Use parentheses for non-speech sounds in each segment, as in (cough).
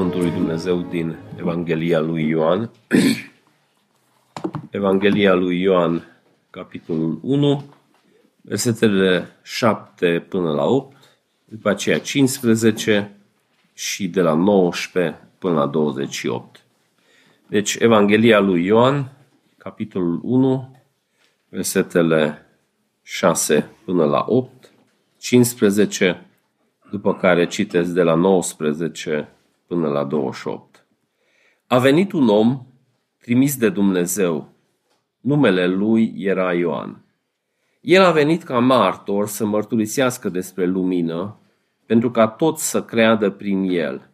Cuvântul lui Dumnezeu din Evanghelia lui Ioan. (clears throat) Evanghelia lui Ioan, capitolul 1, versetele 7 până la 8, după aceea 15 și de la 19 până la 28. Deci, Evanghelia lui Ioan, capitolul 1, versetele 6 până la 8, 15, după care citesc de la 19 până la 28. A venit un om trimis de Dumnezeu. Numele lui era Ioan. El a venit ca martor să mărturisească despre lumină, pentru ca toți să creadă prin el.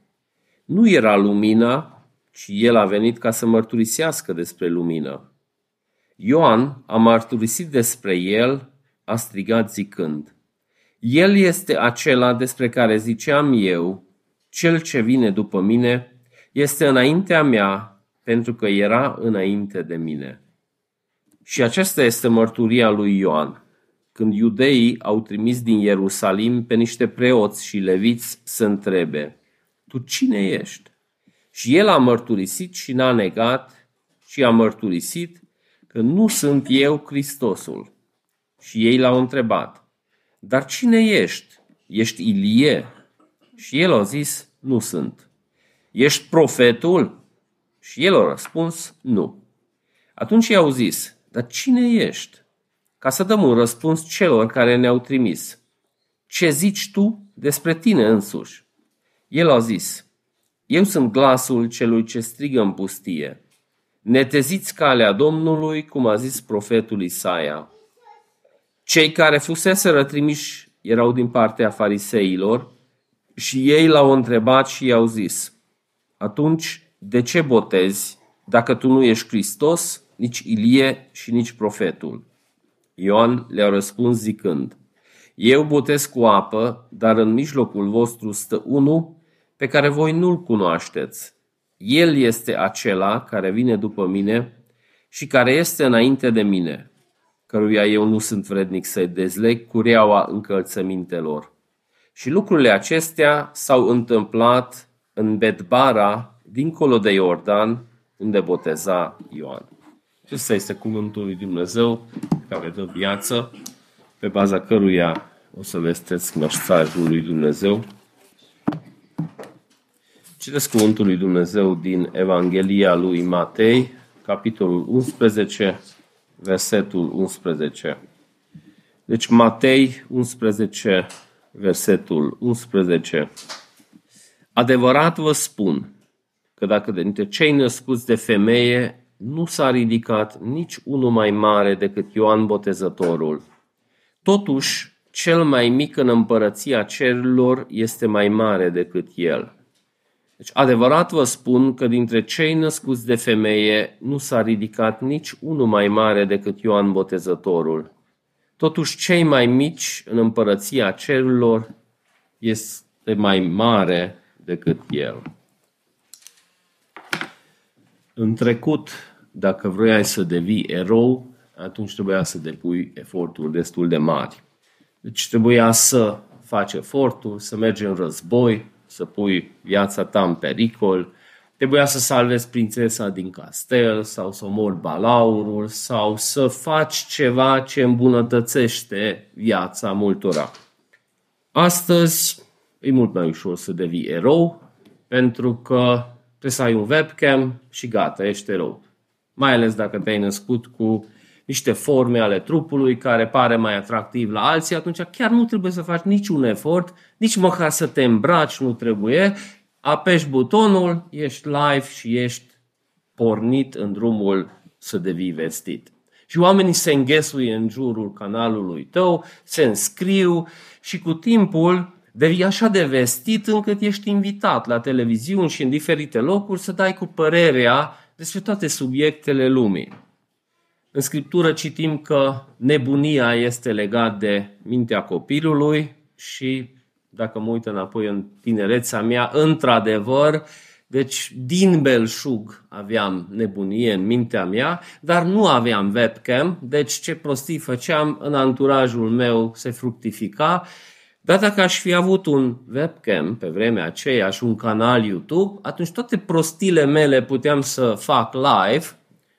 Nu era lumina, ci el a venit ca să mărturisească despre lumină. Ioan a mărturisit despre el, a strigat zicând, El este acela despre care ziceam eu, cel ce vine după mine este înaintea mea, pentru că era înainte de mine. Și aceasta este mărturia lui Ioan. Când iudeii au trimis din Ierusalim pe niște preoți și leviți să întrebe, Tu cine ești? Și el a mărturisit și n-a negat și a mărturisit că nu sunt eu Hristosul. Și ei l-au întrebat, Dar cine ești? Ești Ilie? Și el a zis, nu sunt. Ești profetul? Și el a răspuns, nu. Atunci i-au zis, dar cine ești? Ca să dăm un răspuns celor care ne-au trimis. Ce zici tu despre tine însuși? El a zis, eu sunt glasul celui ce strigă în pustie. Neteziți calea Domnului, cum a zis profetul Isaia. Cei care fuseseră trimiși erau din partea fariseilor, și ei l-au întrebat și i-au zis, atunci de ce botezi dacă tu nu ești Hristos, nici Ilie și nici profetul? Ioan le-a răspuns zicând, eu botez cu apă, dar în mijlocul vostru stă unul pe care voi nu-l cunoașteți. El este acela care vine după mine și care este înainte de mine, căruia eu nu sunt vrednic să-i dezleg cureaua încălțămintelor. Și lucrurile acestea s-au întâmplat în Betbara, dincolo de Iordan, unde boteza Ioan. Acesta este cuvântul lui Dumnezeu care dă viață, pe baza căruia o să vesteți mesajul lui Dumnezeu. Citeți cuvântul lui Dumnezeu din Evanghelia lui Matei, capitolul 11, versetul 11. Deci Matei 11, versetul 11. Adevărat vă spun că dacă dintre cei născuți de femeie nu s-a ridicat nici unul mai mare decât Ioan Botezătorul, totuși cel mai mic în împărăția cerurilor este mai mare decât el. Deci, adevărat vă spun că dintre cei născuți de femeie nu s-a ridicat nici unul mai mare decât Ioan Botezătorul. Totuși, cei mai mici în împărăția cerurilor este mai mare decât el. În trecut, dacă vroiai să devii erou, atunci trebuia să depui eforturi destul de mari. Deci trebuia să faci eforturi, să mergi în război, să pui viața ta în pericol, Trebuia să salvezi prințesa din castel sau să omori balaurul sau să faci ceva ce îmbunătățește viața multora. Astăzi e mult mai ușor să devii erou pentru că trebuie să ai un webcam și gata, ești erou. Mai ales dacă te-ai născut cu niște forme ale trupului care pare mai atractiv la alții, atunci chiar nu trebuie să faci niciun efort, nici măcar să te îmbraci nu trebuie, apeși butonul, ești live și ești pornit în drumul să devii vestit. Și oamenii se înghesuie în jurul canalului tău, se înscriu și cu timpul devii așa de vestit încât ești invitat la televiziuni și în diferite locuri să dai cu părerea despre toate subiectele lumii. În scriptură citim că nebunia este legat de mintea copilului și dacă mă uit înapoi în tinerețea mea, într-adevăr, deci din belșug aveam nebunie în mintea mea, dar nu aveam webcam, deci ce prostii făceam în anturajul meu se fructifica, Dar dacă aș fi avut un webcam pe vremea aceea și un canal YouTube, atunci toate prostile mele puteam să fac live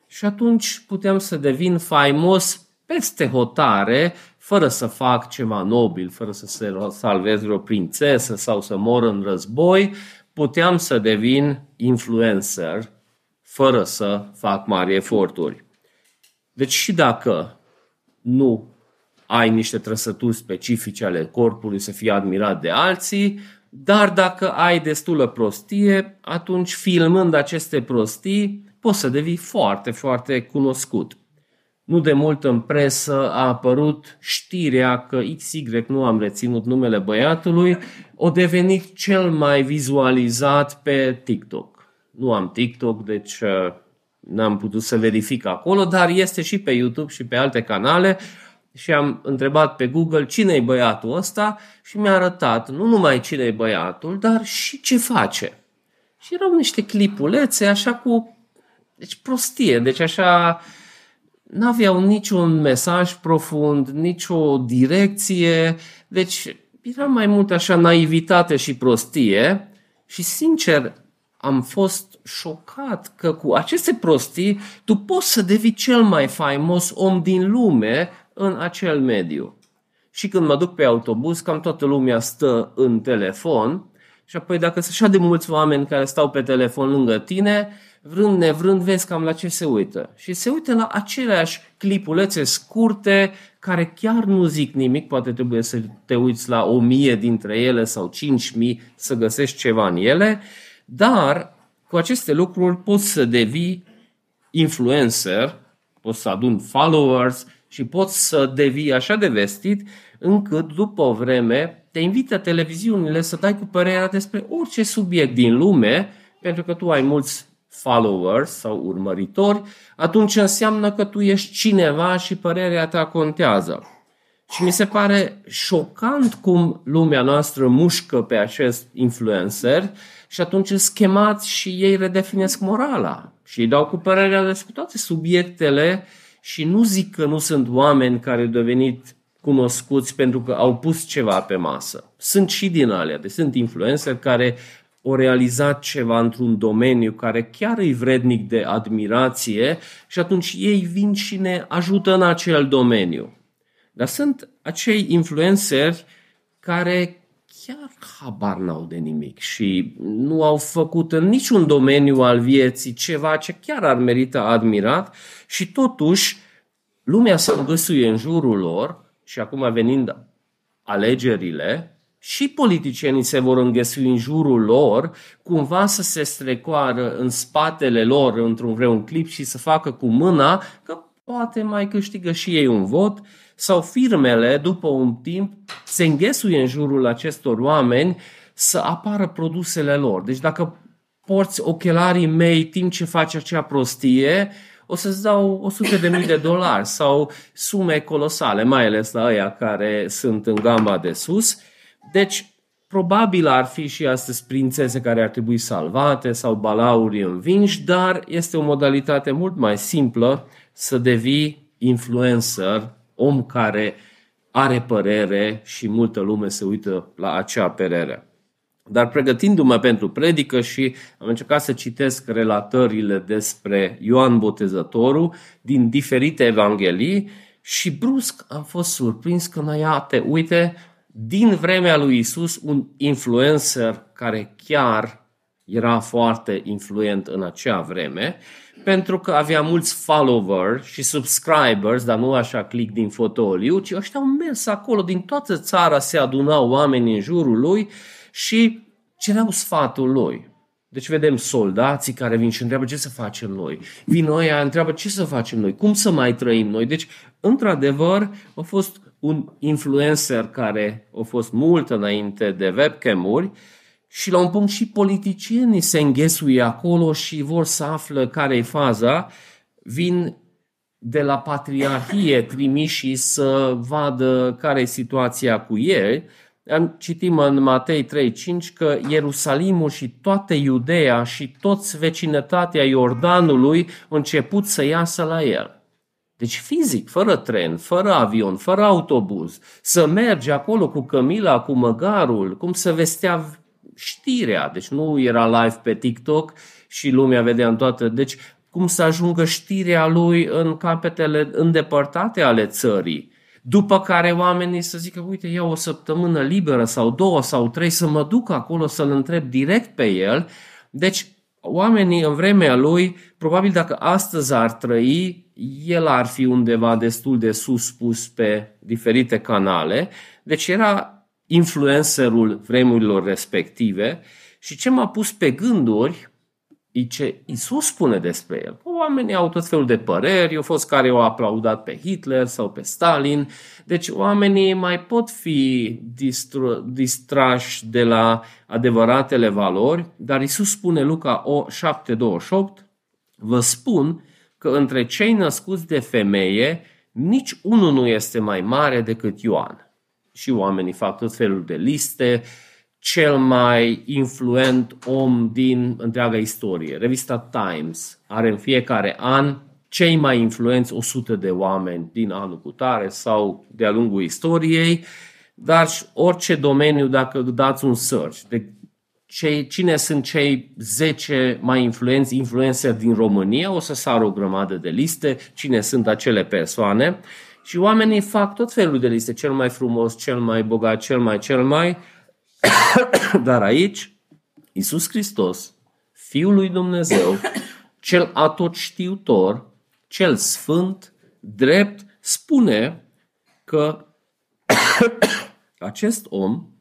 și atunci puteam să devin faimos peste hotare, fără să fac ceva nobil, fără să se salvez vreo prințesă sau să mor în război, puteam să devin influencer fără să fac mari eforturi. Deci și dacă nu ai niște trăsături specifice ale corpului să fii admirat de alții, dar dacă ai destulă prostie, atunci filmând aceste prostii poți să devii foarte, foarte cunoscut. Nu de mult în presă a apărut știrea că XY, nu am reținut numele băiatului, o devenit cel mai vizualizat pe TikTok. Nu am TikTok, deci uh, n-am putut să verific acolo, dar este și pe YouTube și pe alte canale și am întrebat pe Google cine e băiatul ăsta și mi-a arătat nu numai cine e băiatul, dar și ce face. Și erau niște clipulețe așa cu deci prostie, deci așa n-aveau niciun mesaj profund, nicio direcție, deci era mai mult așa naivitate și prostie și sincer am fost șocat că cu aceste prostii tu poți să devii cel mai faimos om din lume în acel mediu. Și când mă duc pe autobuz, cam toată lumea stă în telefon și apoi dacă sunt așa de mulți oameni care stau pe telefon lângă tine, vrând nevrând, vezi cam la ce se uită. Și se uită la aceleași clipulețe scurte care chiar nu zic nimic, poate trebuie să te uiți la o mie dintre ele sau cinci mii să găsești ceva în ele, dar cu aceste lucruri poți să devii influencer, poți să adun followers și poți să devii așa de vestit încât după o vreme te invită televiziunile să dai cu părerea despre orice subiect din lume, pentru că tu ai mulți followers sau urmăritori, atunci înseamnă că tu ești cineva și părerea ta contează. Și mi se pare șocant cum lumea noastră mușcă pe acest influencer și atunci schemați și ei redefinesc morala și îi dau cu părerea despre toate subiectele și nu zic că nu sunt oameni care au devenit cunoscuți pentru că au pus ceva pe masă. Sunt și din alea, deci sunt influencer care au realizat ceva într-un domeniu care chiar e vrednic de admirație și atunci ei vin și ne ajută în acel domeniu. Dar sunt acei influenceri care chiar habar n-au de nimic și nu au făcut în niciun domeniu al vieții ceva ce chiar ar merita admirat și totuși lumea se îngăsuie în jurul lor și acum venind alegerile, și politicienii se vor înghesui în jurul lor, cumva să se strecoară în spatele lor într-un vreun clip și să facă cu mâna că poate mai câștigă și ei un vot, sau firmele, după un timp, se înghesuie în jurul acestor oameni să apară produsele lor. Deci dacă porți ochelarii mei timp ce faci acea prostie, o să-ți dau 100 de mii de dolari sau sume colosale, mai ales la aia care sunt în gamba de sus. Deci, probabil ar fi și astăzi prințese care ar trebui salvate sau balauri învinși, dar este o modalitate mult mai simplă să devii influencer, om care are părere și multă lume se uită la acea părere. Dar pregătindu-mă pentru predică și am încercat să citesc relatările despre Ioan Botezătorul din diferite evanghelii și brusc am fost surprins că iată, uite, din vremea lui Isus, un influencer care chiar era foarte influent în acea vreme, pentru că avea mulți followers și subscribers, dar nu așa click din fotoliu, ci ăștia au mers acolo, din toată țara se adunau oameni în jurul lui și cereau sfatul lui. Deci vedem soldații care vin și întreabă ce să facem noi. Vin noi, întreabă ce să facem noi, cum să mai trăim noi. Deci, într-adevăr, a fost un influencer care a fost mult înainte de webcam-uri și la un punct și politicienii se înghesuie acolo și vor să află care e faza. Vin de la patriarhie (coughs) trimiși să vadă care e situația cu ei Citim în Matei 3:5 că Ierusalimul și toată Iudeea și toți vecinătatea Iordanului au început să iasă la el. Deci fizic, fără tren, fără avion, fără autobuz, să mergi acolo cu Camila, cu măgarul, cum să vestea știrea. Deci nu era live pe TikTok și lumea vedea în toată. Deci cum să ajungă știrea lui în capetele îndepărtate ale țării. După care oamenii să zică, uite, iau o săptămână liberă sau două sau trei să mă duc acolo să-l întreb direct pe el. Deci oamenii în vremea lui, probabil dacă astăzi ar trăi, el ar fi undeva destul de sus pus pe diferite canale. Deci era influencerul vremurilor respective și ce m-a pus pe gânduri e ce Isus spune despre el. Oamenii au tot felul de păreri, au fost care au aplaudat pe Hitler sau pe Stalin, deci oamenii mai pot fi distru- distrași de la adevăratele valori, dar Isus spune Luca 7:28, vă spun că între cei născuți de femeie nici unul nu este mai mare decât Ioan și oamenii fac tot felul de liste, cel mai influent om din întreaga istorie. Revista Times are în fiecare an cei mai influenți 100 de oameni din anul cu tare sau de-a lungul istoriei, dar orice domeniu, dacă dați un search, de cei, cine sunt cei 10 mai influenți influencer din România, o să sară o grămadă de liste, cine sunt acele persoane și oamenii fac tot felul de liste, cel mai frumos, cel mai bogat, cel mai, cel mai. (coughs) Dar aici, Iisus Hristos, Fiul lui Dumnezeu, cel atot știutor, cel sfânt, drept, spune că (coughs) acest om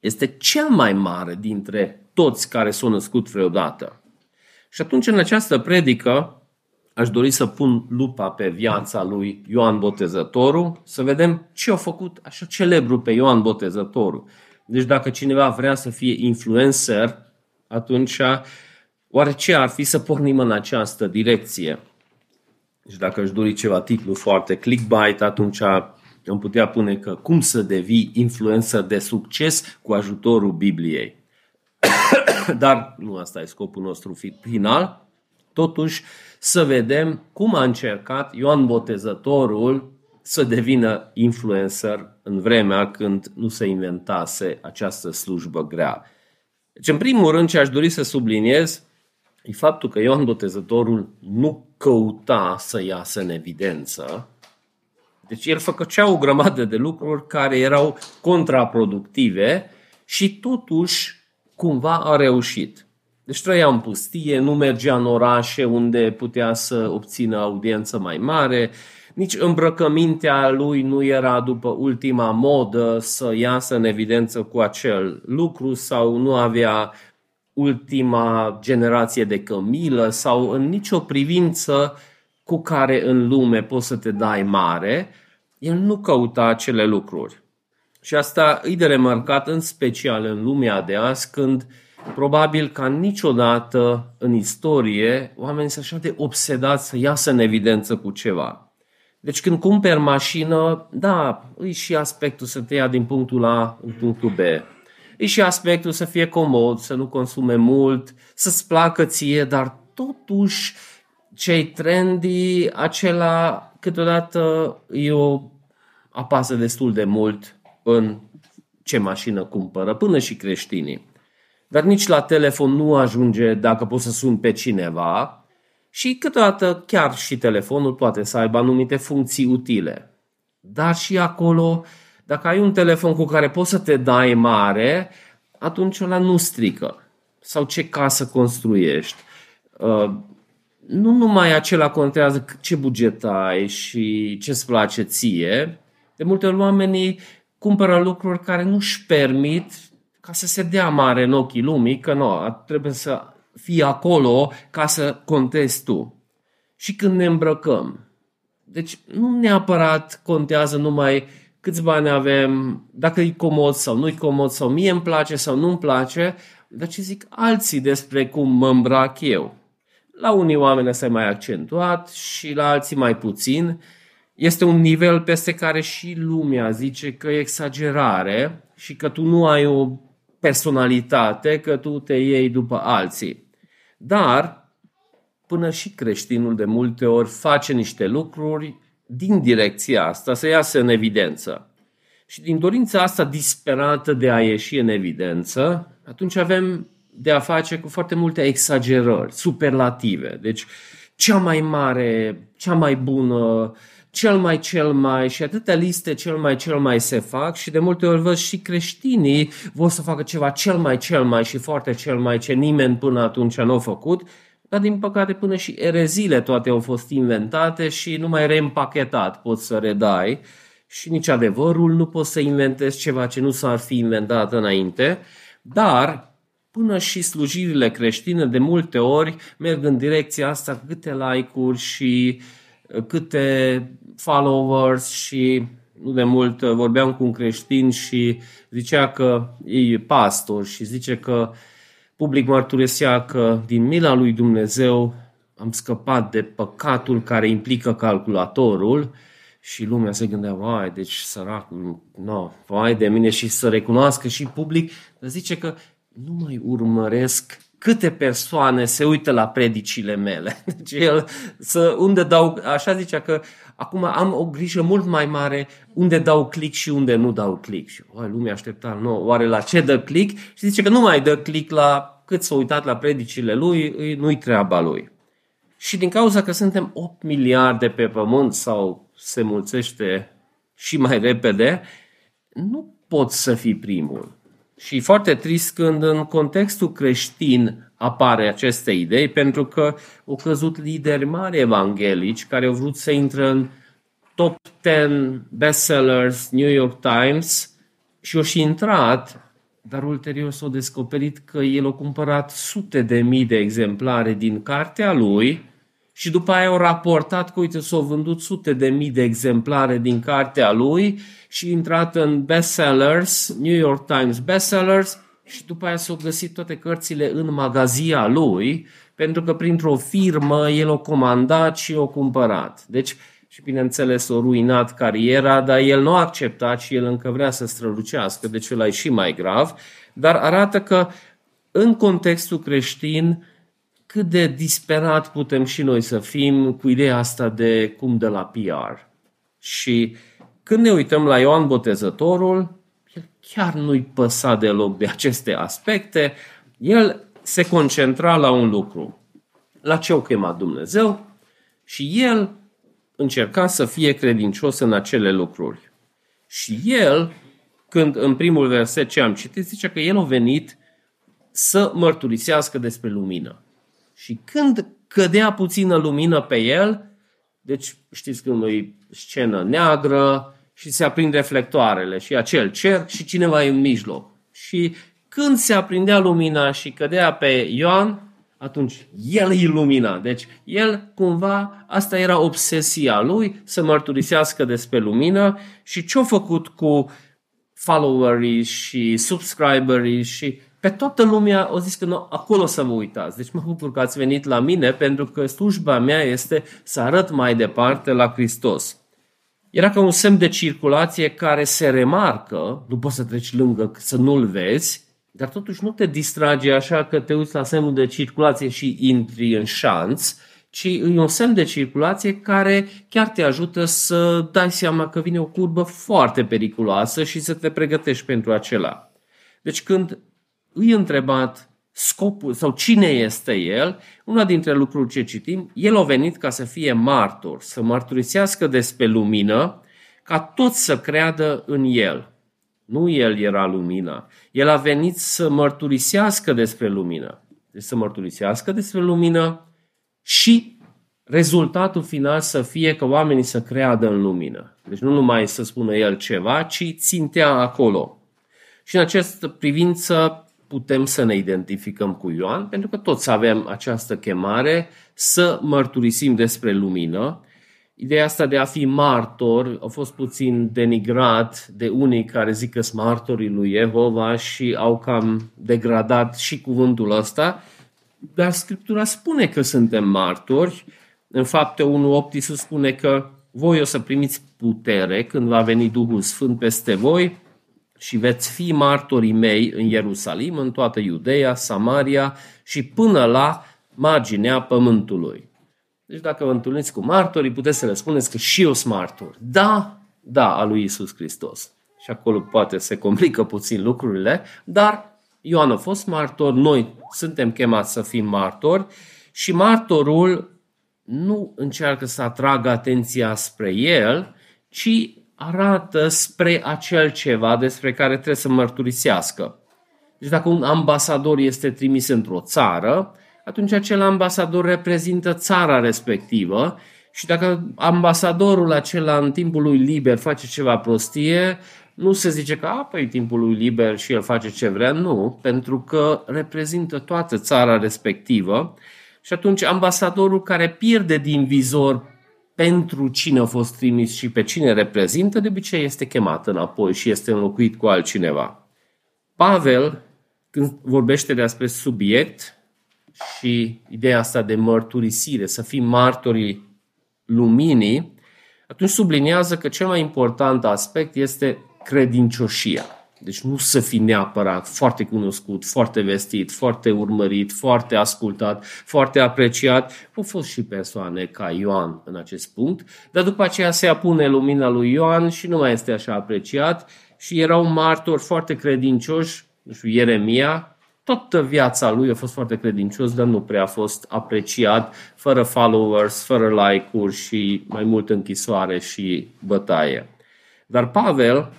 este cel mai mare dintre toți care s-au născut vreodată. Și atunci, în această predică, aș dori să pun lupa pe viața lui Ioan Botezătorul, să vedem ce a făcut așa celebru pe Ioan Botezătorul. Deci dacă cineva vrea să fie influencer, atunci oare ce ar fi să pornim în această direcție? Deci dacă își dori ceva titlu foarte clickbait, atunci am putea pune că cum să devii influencer de succes cu ajutorul Bibliei. (coughs) Dar nu asta e scopul nostru final. Totuși, să vedem cum a încercat Ioan Botezătorul să devină influencer în vremea când nu se inventase această slujbă grea. Deci, în primul rând, ce aș dori să subliniez e faptul că Ioan Botezătorul nu căuta să iasă în evidență. Deci el făcea o grămadă de lucruri care erau contraproductive și totuși cumva a reușit. Deci trăia în pustie, nu mergea în orașe unde putea să obțină audiență mai mare, nici îmbrăcămintea lui nu era după ultima modă să iasă în evidență cu acel lucru sau nu avea ultima generație de cămilă sau în nicio privință cu care în lume poți să te dai mare, el nu căuta acele lucruri. Și asta e de remarcat în special în lumea de azi când uh, probabil ca niciodată în istorie oamenii sunt așa de obsedați să iasă în evidență cu ceva. Deci când cumperi mașină, da, e și aspectul să te ia din punctul A în punctul B. E și aspectul să fie comod, să nu consume mult, să-ți placă ție, dar totuși cei trendy, acela câteodată e o apasă destul de mult în ce mașină cumpără, până și creștinii. Dar nici la telefon nu ajunge dacă poți să suni pe cineva și câteodată chiar și telefonul poate să aibă anumite funcții utile. Dar și acolo, dacă ai un telefon cu care poți să te dai mare, atunci ăla nu strică. Sau ce casă construiești. Uh, nu numai acela contează ce buget ai și ce îți place ție. De multe ori oamenii cumpără lucruri care nu-și permit ca să se dea mare în ochii lumii, că nu, trebuie să fii acolo ca să contezi tu. Și când ne îmbrăcăm, deci nu neapărat contează numai câți bani avem, dacă e comod sau nu e comod, sau mie îmi place sau nu îmi place, dar ce zic alții despre cum mă îmbrac eu. La unii oameni este mai accentuat și la alții mai puțin. Este un nivel peste care și lumea zice că e exagerare și că tu nu ai o personalitate că tu te iei după alții. Dar, până și creștinul de multe ori face niște lucruri din direcția asta, să iasă în evidență. Și din dorința asta disperată de a ieși în evidență, atunci avem de a face cu foarte multe exagerări, superlative. Deci, cea mai mare, cea mai bună, cel mai, cel mai și atâtea liste cel mai, cel mai se fac și de multe ori văd și creștinii vor să facă ceva cel mai, cel mai și foarte cel mai ce nimeni până atunci nu a făcut, dar din păcate până și erezile toate au fost inventate și nu mai reîmpachetat poți să redai și nici adevărul nu poți să inventezi ceva ce nu s-ar fi inventat înainte, dar până și slujirile creștine de multe ori merg în direcția asta câte like-uri și uh, câte followers și nu de mult uh, vorbeam cu un creștin și zicea că e pastor și zice că public mărturisea că din mila lui Dumnezeu am scăpat de păcatul care implică calculatorul și lumea se gândea, vai, deci săracul, no, vai de mine și să recunoască și public, dar zice că nu mai urmăresc câte persoane se uită la predicile mele. (laughs) Deci el, să, unde dau, așa zicea că acum am o grijă mult mai mare unde dau click și unde nu dau click. Și oai, lumea aștepta, nu, oare la ce dă click? Și zice că nu mai dă click la cât s-a uitat la predicile lui, nu-i treaba lui. Și din cauza că suntem 8 miliarde pe pământ sau se mulțește și mai repede, nu poți să fii primul. Și foarte trist când în contextul creștin apare aceste idei, pentru că au căzut lideri mari evanghelici care au vrut să intre în top 10 bestsellers New York Times și au și intrat, dar ulterior s-au descoperit că el a cumpărat sute de mii de exemplare din cartea lui și după aia au raportat că, uite, s-au vândut sute de mii de exemplare din cartea lui și intrat în bestsellers, New York Times bestsellers și după aia s-au găsit toate cărțile în magazia lui, pentru că printr-o firmă el o comandat și o cumpărat. Deci, și bineînțeles, o ruinat cariera, dar el nu a acceptat și el încă vrea să strălucească, deci ăla e și mai grav, dar arată că în contextul creștin, cât de disperat putem și noi să fim cu ideea asta de cum de la PR. Și când ne uităm la Ioan Botezătorul, el chiar nu-i păsa deloc de aceste aspecte, el se concentra la un lucru, la ce o chema Dumnezeu și el încerca să fie credincios în acele lucruri. Și el, când în primul verset ce am citit, zice că el a venit să mărturisească despre lumină. Și când cădea puțină lumină pe el, deci știți când e scenă neagră și se aprind reflectoarele și acel cerc și cineva e în mijloc. Și când se aprindea lumina și cădea pe Ioan, atunci el îi lumina. Deci el cumva, asta era obsesia lui, să mărturisească despre lumină și ce-a făcut cu followerii și subscriberii și pe toată lumea o zis că nu, acolo să vă uitați. Deci mă bucur că ați venit la mine pentru că slujba mea este să arăt mai departe la Hristos. Era ca un semn de circulație care se remarcă, nu poți să treci lângă să nu-l vezi, dar totuși nu te distrage așa că te uiți la semnul de circulație și intri în șanț, ci e un semn de circulație care chiar te ajută să dai seama că vine o curbă foarte periculoasă și să te pregătești pentru acela. Deci când îi întrebat scopul sau cine este el, una dintre lucruri ce citim, el a venit ca să fie martor, să mărturisească despre lumină, ca toți să creadă în el. Nu el era lumina. El a venit să mărturisească despre lumină. Deci să mărturisească despre lumină și rezultatul final să fie că oamenii să creadă în lumină. Deci nu numai să spună el ceva, ci țintea acolo. Și în această privință putem să ne identificăm cu Ioan, pentru că toți avem această chemare să mărturisim despre lumină. Ideea asta de a fi martor a fost puțin denigrat de unii care zic că sunt martorii lui Jehova și au cam degradat și cuvântul ăsta, dar Scriptura spune că suntem martori. În fapte 1.8 Iisus spune că voi o să primiți putere când va veni Duhul Sfânt peste voi și veți fi martorii mei în Ierusalim, în toată Iudeea, Samaria și până la marginea pământului. Deci dacă vă întâlniți cu martorii, puteți să le spuneți că și eu sunt martor. Da, da, a lui Isus Hristos. Și acolo poate se complică puțin lucrurile, dar Ioan a fost martor, noi suntem chemați să fim martori și martorul nu încearcă să atragă atenția spre el, ci arată spre acel ceva despre care trebuie să mărturisească. Deci dacă un ambasador este trimis într-o țară, atunci acel ambasador reprezintă țara respectivă și dacă ambasadorul acela în timpul lui liber face ceva prostie, nu se zice că, a, păi, timpul lui liber și el face ce vrea. Nu, pentru că reprezintă toată țara respectivă și atunci ambasadorul care pierde din vizor pentru cine a fost trimis și pe cine reprezintă, de obicei este chemat înapoi și este înlocuit cu altcineva. Pavel, când vorbește despre subiect și ideea asta de mărturisire, să fim martorii luminii, atunci subliniază că cel mai important aspect este credincioșia. Deci nu să fii neapărat foarte cunoscut, foarte vestit, foarte urmărit, foarte ascultat, foarte apreciat. Au fost și persoane ca Ioan în acest punct, dar după aceea se apune lumina lui Ioan și nu mai este așa apreciat și erau martori foarte credincioși, nu știu, Ieremia, toată viața lui a fost foarte credincios, dar nu prea a fost apreciat, fără followers, fără like-uri și mai mult închisoare și bătaie. Dar Pavel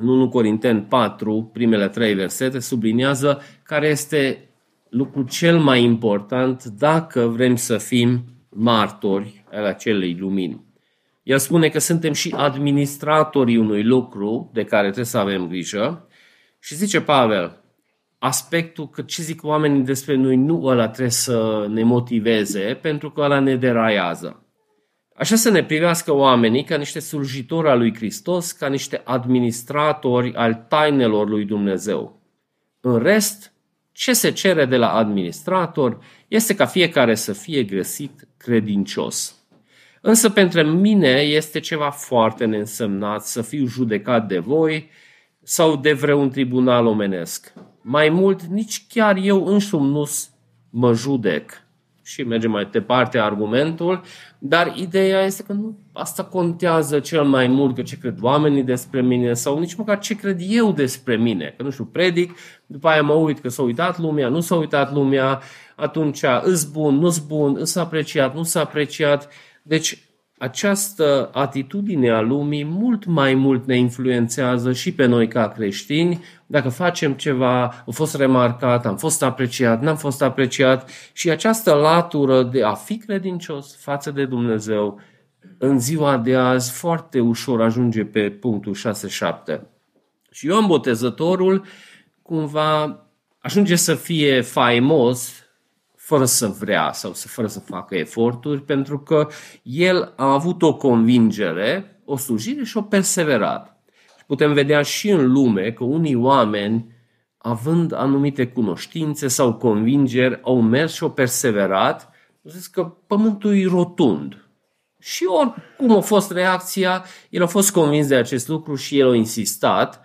în 1 Corinteni 4, primele trei versete, subliniază care este lucru cel mai important dacă vrem să fim martori ale acelei lumini. El spune că suntem și administratorii unui lucru de care trebuie să avem grijă și zice Pavel, aspectul că ce zic oamenii despre noi nu ăla trebuie să ne motiveze pentru că ăla ne deraiază. Așa să ne privească oamenii ca niște slujitori al lui Hristos, ca niște administratori al tainelor lui Dumnezeu. În rest, ce se cere de la administrator este ca fiecare să fie găsit credincios. Însă pentru mine este ceva foarte neînsemnat să fiu judecat de voi sau de vreun tribunal omenesc. Mai mult, nici chiar eu însumi nu mă judec și merge mai departe argumentul, dar ideea este că nu asta contează cel mai mult că ce cred oamenii despre mine sau nici măcar ce cred eu despre mine. Că nu știu, predic, după aia mă uit că s-a uitat lumea, nu s-a uitat lumea, atunci îs bun, nu-s bun, îs apreciat, nu s-a apreciat. Deci această atitudine a lumii mult mai mult ne influențează și pe noi ca creștini. Dacă facem ceva, a fost remarcat, am fost apreciat, n-am fost apreciat și această latură de a fi credincios față de Dumnezeu în ziua de azi foarte ușor ajunge pe punctul 6-7. Și Ioan Botezătorul cumva ajunge să fie faimos fără să vrea sau să, fără să facă eforturi, pentru că el a avut o convingere, o slujire și o perseverat. Și putem vedea și în lume că unii oameni, având anumite cunoștințe sau convingeri, au mers și au perseverat, zis că pământul e rotund. Și oricum a fost reacția, el a fost convins de acest lucru și el a insistat,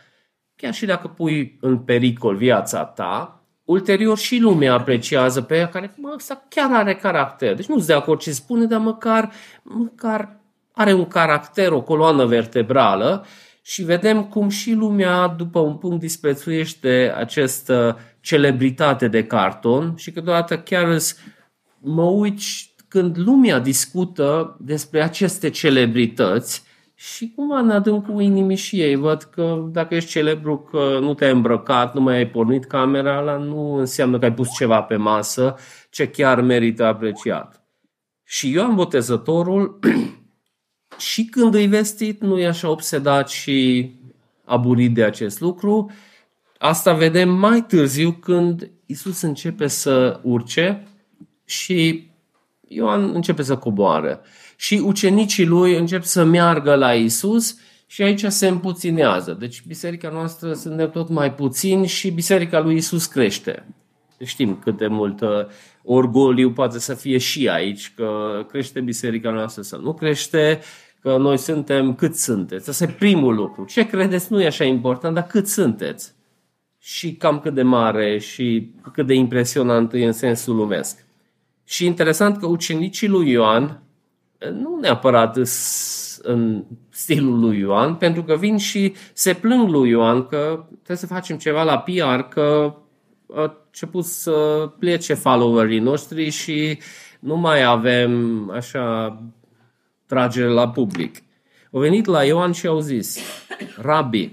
chiar și dacă pui în pericol viața ta, ulterior și lumea apreciază pe ea care mă, asta chiar are caracter. Deci nu sunt de acord ce spune, dar măcar, măcar are un caracter, o coloană vertebrală și vedem cum și lumea după un punct disprețuiește această celebritate de carton și câteodată chiar îți mă uit când lumea discută despre aceste celebrități, și cumva în adâncul inimii și ei văd că dacă ești celebru că nu te-ai îmbrăcat, nu mai ai pornit camera, ala nu înseamnă că ai pus ceva pe masă ce chiar merită apreciat. Și Ioan Botezătorul (clears throat) și când îi vestit nu e așa obsedat și aburit de acest lucru. Asta vedem mai târziu când Isus începe să urce și Ioan începe să coboare și ucenicii lui încep să meargă la Isus și aici se împuținează. Deci biserica noastră suntem tot mai puțini și biserica lui Isus crește. Știm cât de mult uh, orgoliu poate să fie și aici, că crește biserica noastră sau nu crește, că noi suntem cât sunteți. Asta e primul lucru. Ce credeți nu e așa important, dar cât sunteți. Și cam cât de mare și cât de impresionant e în sensul lumesc. Și interesant că ucenicii lui Ioan nu neapărat în stilul lui Ioan, pentru că vin și se plâng lui Ioan că trebuie să facem ceva la PR, că a început să plece followerii noștri și nu mai avem așa tragere la public. Au venit la Ioan și au zis, Rabbi,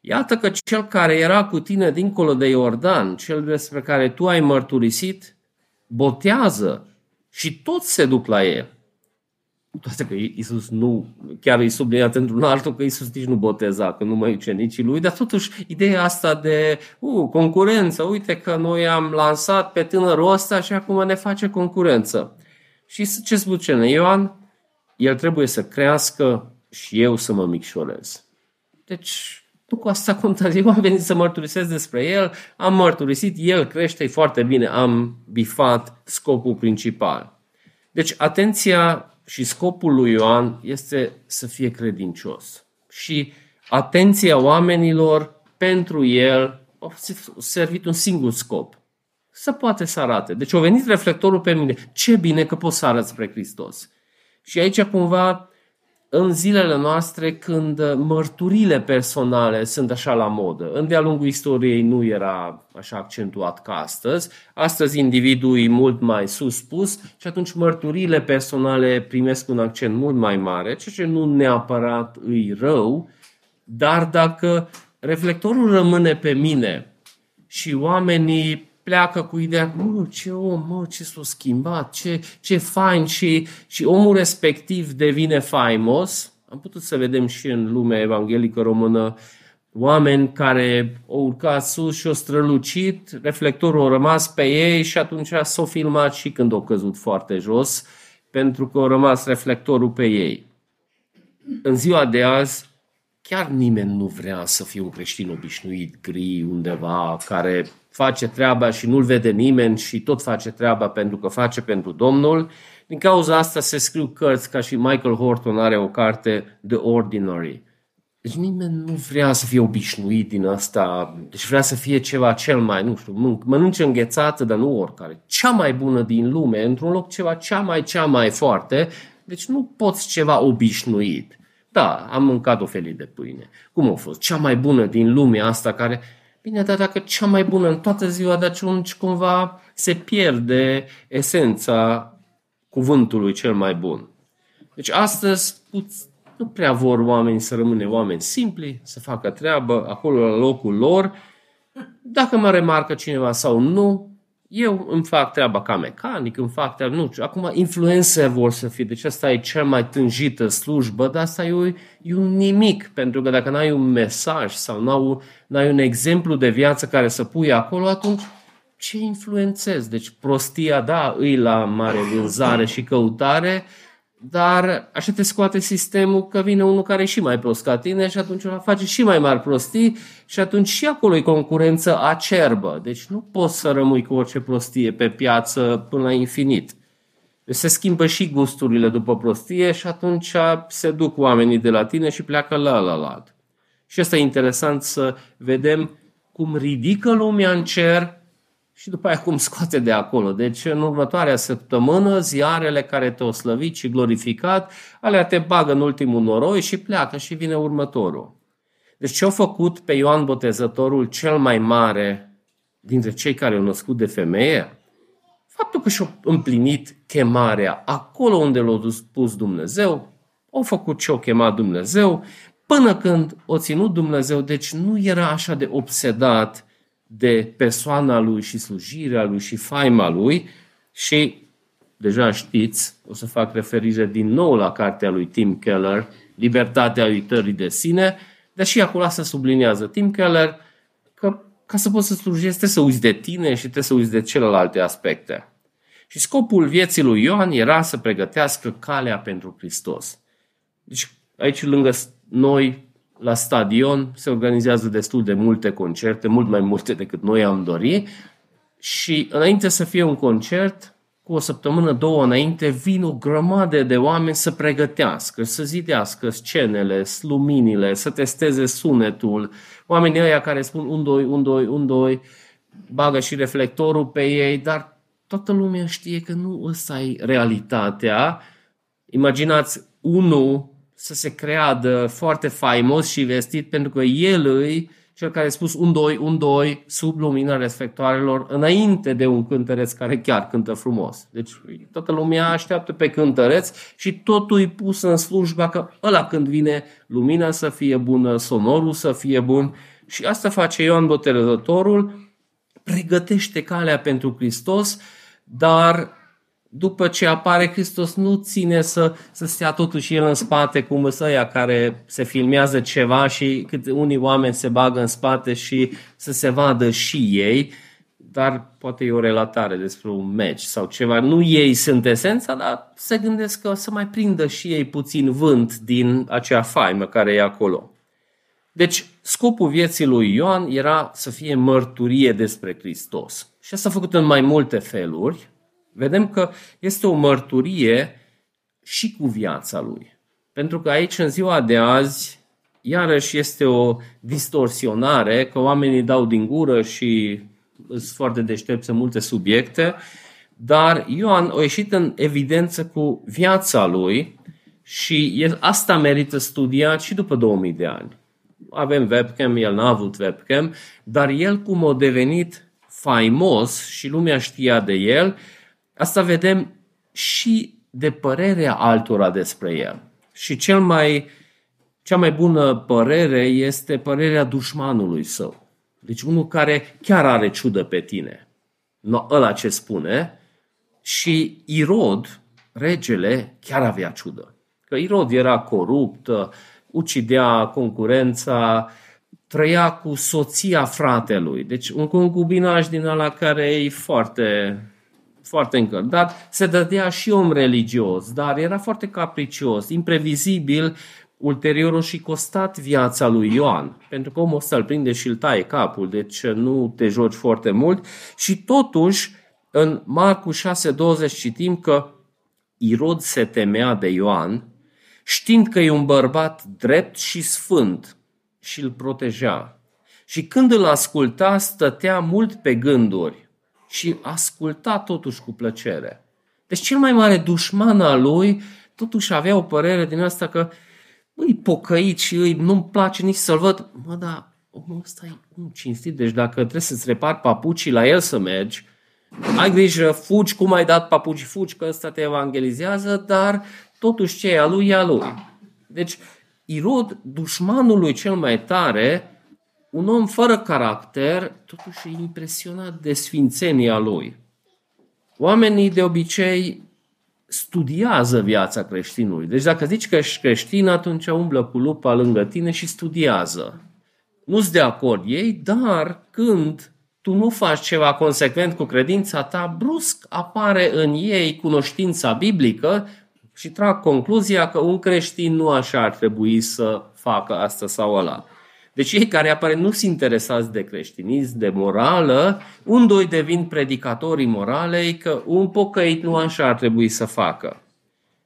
iată că cel care era cu tine dincolo de Iordan, cel despre care tu ai mărturisit, botează și toți se duc la el toate că Isus nu, chiar îi subliniat într-un altul că Isus nici nu boteza, că nu mai ucenicii lui, dar totuși ideea asta de uh, concurență, uite că noi am lansat pe tânărul ăsta și acum ne face concurență. Și ce spune Ioan? El trebuie să crească și eu să mă micșorez. Deci, nu cu asta contează. Eu am venit să mărturisesc despre el, am mărturisit, el crește foarte bine, am bifat scopul principal. Deci, atenția și scopul lui Ioan este să fie credincios. Și atenția oamenilor pentru el a servit un singur scop. Să poate să arate. Deci a venit reflectorul pe mine. Ce bine că poți să arăți spre Hristos. Și aici cumva în zilele noastre când mărturile personale sunt așa la modă. În de-a lungul istoriei nu era așa accentuat ca astăzi. Astăzi individul e mult mai suspus și atunci mărturile personale primesc un accent mult mai mare, ceea ce nu neapărat îi rău, dar dacă reflectorul rămâne pe mine și oamenii pleacă cu ideea, mă, ce om, mă, ce s-a schimbat, ce, ce fain și, și omul respectiv devine faimos. Am putut să vedem și în lumea evanghelică română oameni care au urcat sus și au strălucit, reflectorul a rămas pe ei și atunci s-au filmat și când au căzut foarte jos, pentru că a rămas reflectorul pe ei. În ziua de azi, chiar nimeni nu vrea să fie un creștin obișnuit, gri, undeva, care face treaba și nu-l vede nimeni și tot face treaba pentru că face pentru Domnul. Din cauza asta se scriu cărți ca și Michael Horton are o carte The Ordinary. Deci nimeni nu vrea să fie obișnuit din asta, deci vrea să fie ceva cel mai, nu știu, mănânce înghețată, dar nu oricare. Cea mai bună din lume, într-un loc ceva cea mai, cea mai foarte, deci nu poți ceva obișnuit. Da, am mâncat o felie de pâine. Cum a fost? Cea mai bună din lumea asta care Bine, dar dacă cea mai bună în toată ziua, de atunci cumva se pierde esența cuvântului cel mai bun. Deci astăzi nu prea vor oameni să rămâne oameni simpli, să facă treabă acolo la locul lor. Dacă mă remarcă cineva sau nu, eu îmi fac treaba ca mecanic, îmi fac treaba, nu știu, acum influencer vor să fie, deci asta e cea mai tânjită slujbă, dar asta e, o, e un nimic, pentru că dacă n-ai un mesaj sau n-ai, n-ai un exemplu de viață care să pui acolo, atunci ce influențezi? Deci prostia, da, îi la mare vânzare și căutare, dar așa te scoate sistemul că vine unul care e și mai prost ca tine și atunci va face și mai mari prostii și atunci și acolo e concurență acerbă. Deci nu poți să rămâi cu orice prostie pe piață până la infinit. Deci se schimbă și gusturile după prostie și atunci se duc oamenii de la tine și pleacă la la la. Și asta e interesant să vedem cum ridică lumea în cer și după aia cum scoate de acolo. Deci în următoarea săptămână, ziarele care te-au slăvit și glorificat, alea te bagă în ultimul noroi și pleacă și vine următorul. Deci ce-a făcut pe Ioan Botezătorul cel mai mare dintre cei care au născut de femeie? Faptul că și-a împlinit chemarea acolo unde l-a pus Dumnezeu, au făcut ce-a chemat Dumnezeu, până când o ținut Dumnezeu, deci nu era așa de obsedat de persoana lui și slujirea lui și faima lui și deja știți, o să fac referire din nou la cartea lui Tim Keller, Libertatea uitării de sine, dar și acolo se subliniază Tim Keller că ca să poți să slujești trebuie să uiți de tine și trebuie să uiți de celelalte aspecte. Și scopul vieții lui Ioan era să pregătească calea pentru Hristos. Deci aici lângă noi la stadion se organizează destul de multe concerte, mult mai multe decât noi am dori și înainte să fie un concert, cu o săptămână, două înainte, vin o grămadă de oameni să pregătească, să zidească scenele, luminile, să testeze sunetul. Oamenii ăia care spun un, doi, un, doi, un, doi, bagă și reflectorul pe ei, dar toată lumea știe că nu ăsta e realitatea. Imaginați unul să se creadă foarte faimos și vestit pentru că el îi cel care a spus un doi, un doi, sub lumina reflectoarelor, înainte de un cântăreț care chiar cântă frumos. Deci toată lumea așteaptă pe cântăreț și totul e pus în slujba că ăla când vine lumina să fie bună, sonorul să fie bun. Și asta face Ioan Botezătorul, pregătește calea pentru Hristos, dar după ce apare Hristos, nu ține să, să stea totuși el în spate cum ăia care se filmează ceva și cât unii oameni se bagă în spate și să se vadă și ei, dar poate e o relatare despre un meci sau ceva. Nu ei sunt esența, dar se gândesc că o să mai prindă și ei puțin vânt din acea faimă care e acolo. Deci, scopul vieții lui Ioan era să fie mărturie despre Hristos. Și asta a făcut în mai multe feluri, vedem că este o mărturie și cu viața lui. Pentru că aici, în ziua de azi, iarăși este o distorsionare, că oamenii dau din gură și sunt foarte deștepți în multe subiecte, dar Ioan a ieșit în evidență cu viața lui și el, asta merită studiat și după 2000 de ani. Avem webcam, el n-a avut webcam, dar el cum a devenit faimos și lumea știa de el, Asta vedem și de părerea altora despre el. Și cel mai, cea mai bună părere este părerea dușmanului său. Deci unul care chiar are ciudă pe tine. No, ăla ce spune. Și Irod, regele, chiar avea ciudă. Că Irod era corupt, ucidea concurența, trăia cu soția fratelui. Deci un concubinaj din ala care e foarte foarte încărcat, se dădea și om religios, dar era foarte capricios, imprevizibil, ulterior o și costat viața lui Ioan, pentru că omul ăsta îl prinde și îl taie capul, deci nu te joci foarte mult. Și totuși în Marcu 6.20 citim că Irod se temea de Ioan, știind că e un bărbat drept și sfânt și îl proteja. Și când îl asculta, stătea mult pe gânduri și asculta totuși cu plăcere. Deci cel mai mare dușman al lui totuși avea o părere din asta că îi pocăit și îi nu-mi place nici să-l văd. Mă, da, omul ăsta e un cinstit, deci dacă trebuie să-ți repari papucii la el să mergi, ai grijă, fugi cum ai dat papuci, fugi că ăsta te evangelizează, dar totuși ce e a lui, e a lui. Deci, Irod, dușmanul lui cel mai tare, un om fără caracter, totuși e impresionat de sfințenia lui. Oamenii de obicei studiază viața creștinului. Deci dacă zici că ești creștin, atunci umblă cu lupa lângă tine și studiază. Nu-ți de acord ei, dar când tu nu faci ceva consecvent cu credința ta, brusc apare în ei cunoștința biblică și trag concluzia că un creștin nu așa ar trebui să facă asta sau ăla. Deci cei care apare nu sunt interesați de creștinism, de morală, un doi devin predicatorii moralei că un pocăit nu așa ar trebui să facă.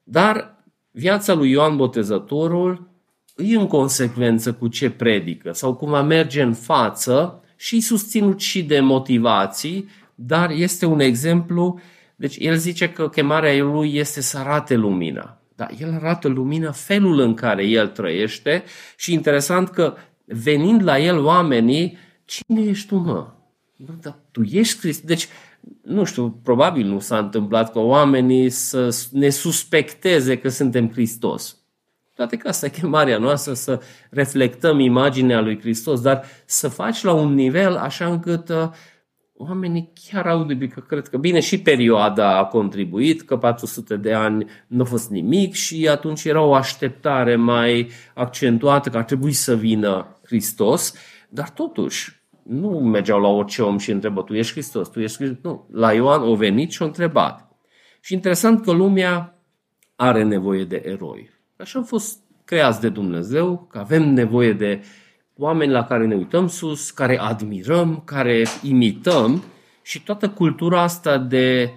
Dar viața lui Ioan Botezătorul e în consecvență cu ce predică sau cum a merge în față și susținut și de motivații, dar este un exemplu, deci el zice că chemarea lui este să arate lumina. Dar el arată lumina felul în care el trăiește și interesant că venind la el oamenii, cine ești tu, mă? Dar tu ești Hristos. Deci, nu știu, probabil nu s-a întâmplat ca oamenii să ne suspecteze că suntem Hristos. Toate că asta e chemarea noastră, să reflectăm imaginea lui Hristos, dar să faci la un nivel așa încât uh, oamenii chiar au de că cred că bine și perioada a contribuit, că 400 de ani nu a fost nimic și atunci era o așteptare mai accentuată că ar trebui să vină Hristos, dar totuși nu mergeau la orice om și întrebă, tu ești Hristos, tu ești Hristos. Nu, la Ioan o venit și o întrebat. Și interesant că lumea are nevoie de eroi. Așa am fost creați de Dumnezeu, că avem nevoie de oameni la care ne uităm sus, care admirăm, care imităm și toată cultura asta de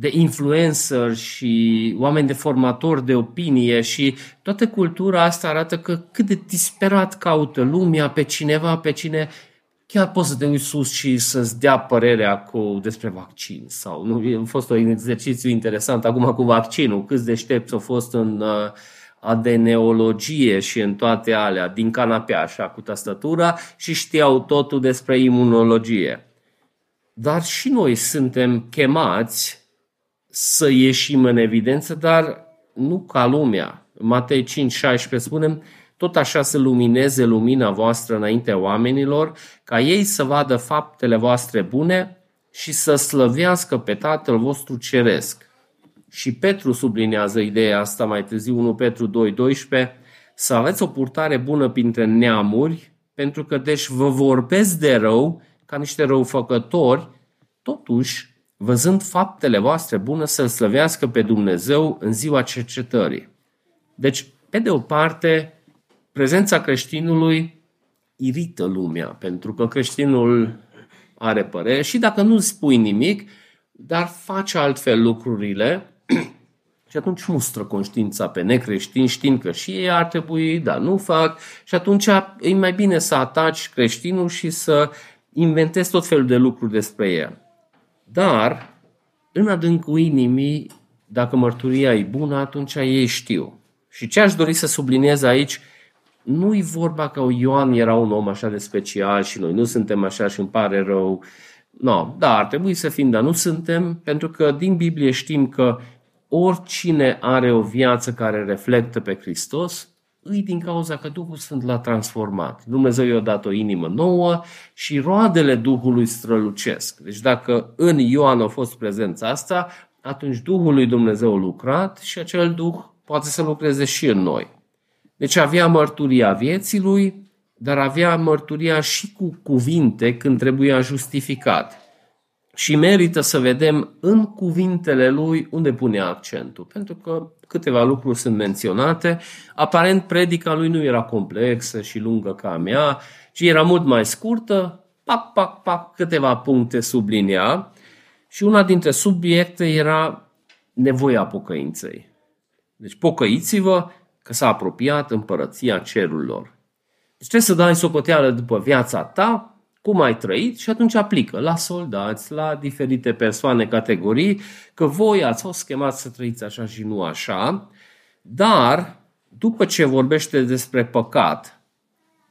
de influencer și oameni de formatori de opinie și toată cultura asta arată că cât de disperat caută lumea pe cineva pe cine chiar poți să te uiți sus și să-ți dea părerea cu, despre vaccin. Sau, nu, a fost un exercițiu interesant acum cu vaccinul. Câți deștepți au fost în uh, ADNologie și în toate alea, din canapea, așa, cu tastatura și știau totul despre imunologie. Dar și noi suntem chemați să ieșim în evidență, dar nu ca lumea. Matei 5, 16 spunem, tot așa să lumineze lumina voastră înaintea oamenilor, ca ei să vadă faptele voastre bune și să slăvească pe Tatăl vostru ceresc. Și Petru sublinează ideea asta mai târziu, 1 Petru 2.12, să aveți o purtare bună printre neamuri, pentru că deci vă vorbesc de rău ca niște răufăcători, totuși, văzând faptele voastre bune, să-L slăvească pe Dumnezeu în ziua cercetării. Deci, pe de o parte, prezența creștinului irită lumea, pentru că creștinul are părere și dacă nu spui nimic, dar face altfel lucrurile și atunci mustră conștiința pe necreștini știind că și ei ar trebui, dar nu fac și atunci e mai bine să ataci creștinul și să inventezi tot felul de lucruri despre el. Dar, în adâncul inimii, dacă mărturia e bună, atunci ei știu. Și ce aș dori să subliniez aici, nu-i vorba că Ioan era un om așa de special și noi nu suntem așa și îmi pare rău. No, da, ar trebui să fim, dar nu suntem, pentru că din Biblie știm că oricine are o viață care reflectă pe Hristos, îi din cauza că Duhul Sfânt l-a transformat. Dumnezeu i-a dat o inimă nouă și roadele Duhului strălucesc. Deci dacă în Ioan a fost prezența asta, atunci Duhul lui Dumnezeu a lucrat și acel Duh poate să lucreze și în noi. Deci avea mărturia vieții lui, dar avea mărturia și cu cuvinte când trebuia justificat. Și merită să vedem în cuvintele lui unde pune accentul. Pentru că câteva lucruri sunt menționate. Aparent, predica lui nu era complexă și lungă ca a mea, ci era mult mai scurtă, pac, pac, pac, câteva puncte sublinia. Și una dintre subiecte era nevoia pocăinței. Deci pocăiți-vă că s-a apropiat împărăția cerurilor. Deci trebuie să dai socoteală după viața ta, cum ai trăit și atunci aplică la soldați, la diferite persoane, categorii, că voi ați fost chemați să trăiți așa și nu așa, dar după ce vorbește despre păcat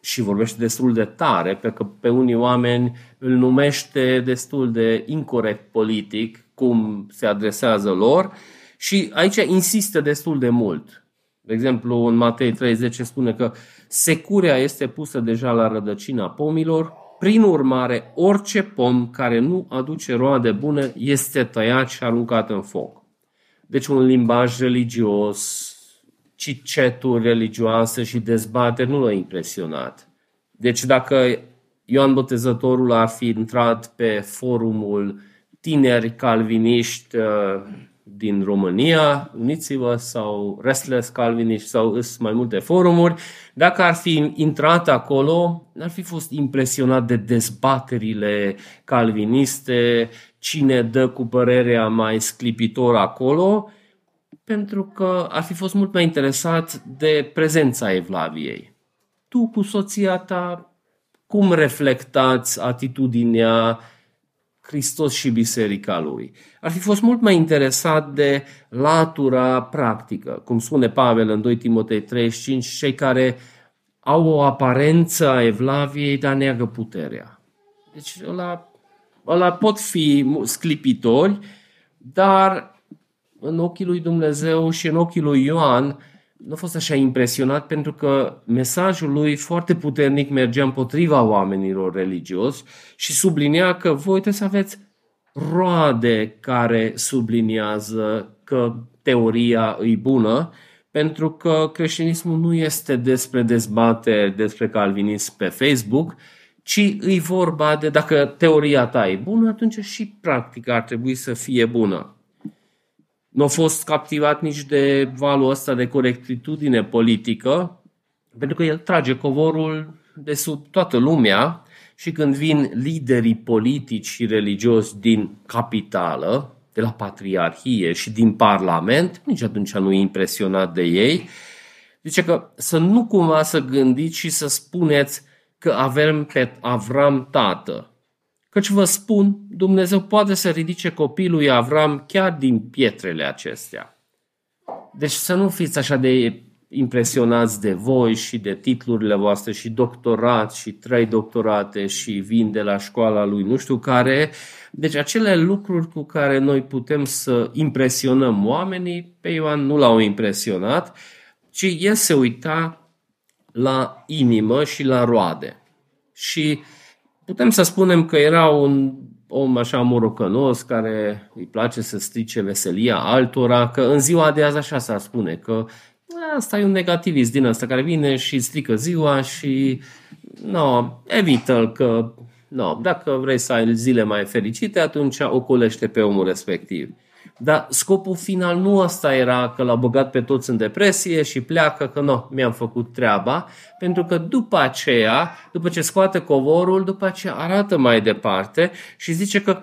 și vorbește destul de tare, pe că pe unii oameni îl numește destul de incorrect politic, cum se adresează lor, și aici insistă destul de mult. De exemplu, în Matei 30 spune că securea este pusă deja la rădăcina pomilor, prin urmare, orice pom care nu aduce roade bune este tăiat și aruncat în foc. Deci un limbaj religios, ciceturi religioase și dezbateri nu l-a impresionat. Deci dacă Ioan Botezătorul ar fi intrat pe forumul tineri calviniști din România, uniți-vă, sau Restless Calvinist sau îs mai multe forumuri, dacă ar fi intrat acolo, ar fi fost impresionat de dezbaterile calviniste, cine dă cu părerea mai sclipitor acolo, pentru că ar fi fost mult mai interesat de prezența Evlaviei. Tu cu soția ta, cum reflectați atitudinea Hristos și biserica lui. Ar fi fost mult mai interesat de latura practică, cum spune Pavel în 2 Timotei 35, cei care au o aparență a evlaviei, dar neagă puterea. Deci ăla, ăla pot fi sclipitori, dar în ochii lui Dumnezeu și în ochii lui Ioan nu a fost așa impresionat pentru că mesajul lui foarte puternic mergea împotriva oamenilor religioși și sublinia că voi trebuie să aveți roade care subliniază că teoria e bună, pentru că creștinismul nu este despre dezbate despre calvinism pe Facebook, ci îi vorba de dacă teoria ta e bună, atunci și practica ar trebui să fie bună nu a fost captivat nici de valul ăsta de corectitudine politică, pentru că el trage covorul de sub toată lumea și când vin liderii politici și religioși din capitală, de la patriarhie și din parlament, nici atunci nu e impresionat de ei. Zice că să nu cumva să gândiți și să spuneți că avem pe Avram tată. Căci vă spun, Dumnezeu poate să ridice copilul lui Avram chiar din pietrele acestea. Deci să nu fiți așa de impresionați de voi și de titlurile voastre și doctorat și trei doctorate și vin de la școala lui nu știu care. Deci acele lucruri cu care noi putem să impresionăm oamenii, pe Ioan nu l-au impresionat, ci el se uita la inimă și la roade. Și putem să spunem că era un om așa morocănos care îi place să strice veselia altora, că în ziua de azi așa s-ar spune, că asta e un negativist din ăsta care vine și strică ziua și no, evită-l că no, dacă vrei să ai zile mai fericite, atunci ocolește pe omul respectiv. Dar scopul final nu asta era că l-a băgat pe toți în depresie și pleacă că nu, mi-am făcut treaba, pentru că după aceea, după ce scoate covorul, după aceea arată mai departe și zice că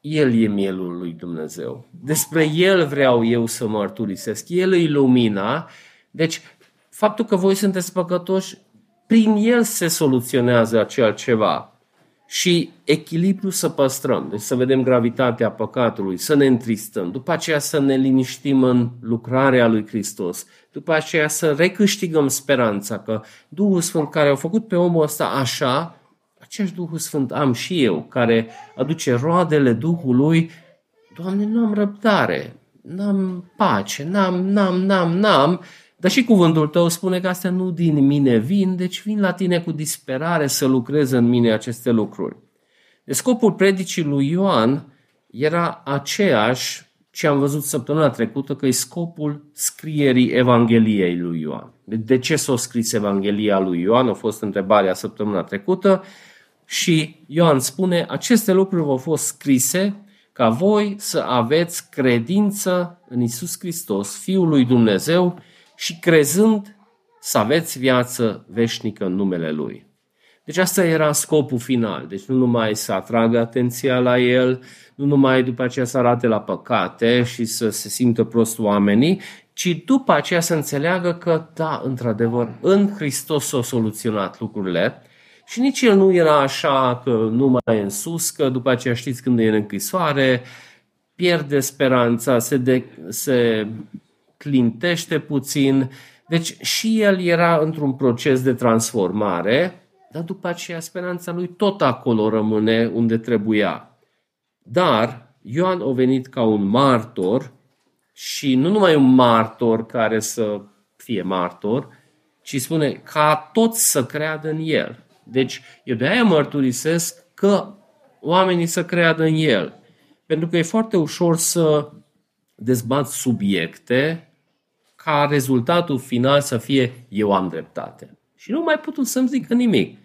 el e mielul lui Dumnezeu. Despre El vreau eu să mărturisesc. El e lumina. Deci, faptul că voi sunteți păcătoși, prin El se soluționează acel ceva. Și echilibru să păstrăm, deci să vedem gravitatea păcatului, să ne întristăm, după aceea să ne liniștim în lucrarea lui Hristos, după aceea să recâștigăm speranța că Duhul Sfânt care a făcut pe omul ăsta așa, aceeași Duhul Sfânt am și eu, care aduce roadele Duhului, Doamne, nu am răbdare, n-am pace, n-am, n-am, n-am, n-am, dar și cuvântul tău spune că astea nu din mine vin, deci vin la tine cu disperare să lucrez în mine aceste lucruri. De scopul predicii lui Ioan era aceeași ce am văzut săptămâna trecută, că e scopul scrierii Evangheliei lui Ioan. De ce s-a scris Evanghelia lui Ioan? A fost întrebarea săptămâna trecută. Și Ioan spune, aceste lucruri au fost scrise ca voi să aveți credință în Isus Hristos, Fiul lui Dumnezeu, și crezând să aveți viață veșnică în numele Lui. Deci asta era scopul final. Deci nu numai să atragă atenția la El, nu numai după aceea să arate la păcate și să se simtă prost oamenii, ci după aceea să înțeleagă că, da, într-adevăr, în Hristos s-au soluționat lucrurile și nici el nu era așa că nu mai e în sus, că după aceea știți când e în închisoare, pierde speranța, se, de, se clintește puțin. Deci și el era într-un proces de transformare, dar după aceea speranța lui tot acolo rămâne unde trebuia. Dar Ioan a venit ca un martor și nu numai un martor care să fie martor, ci spune ca toți să creadă în el. Deci eu de aia mărturisesc că oamenii să creadă în el. Pentru că e foarte ușor să dezbat subiecte ca rezultatul final să fie eu am dreptate. Și nu mai putut să-mi zic nimic.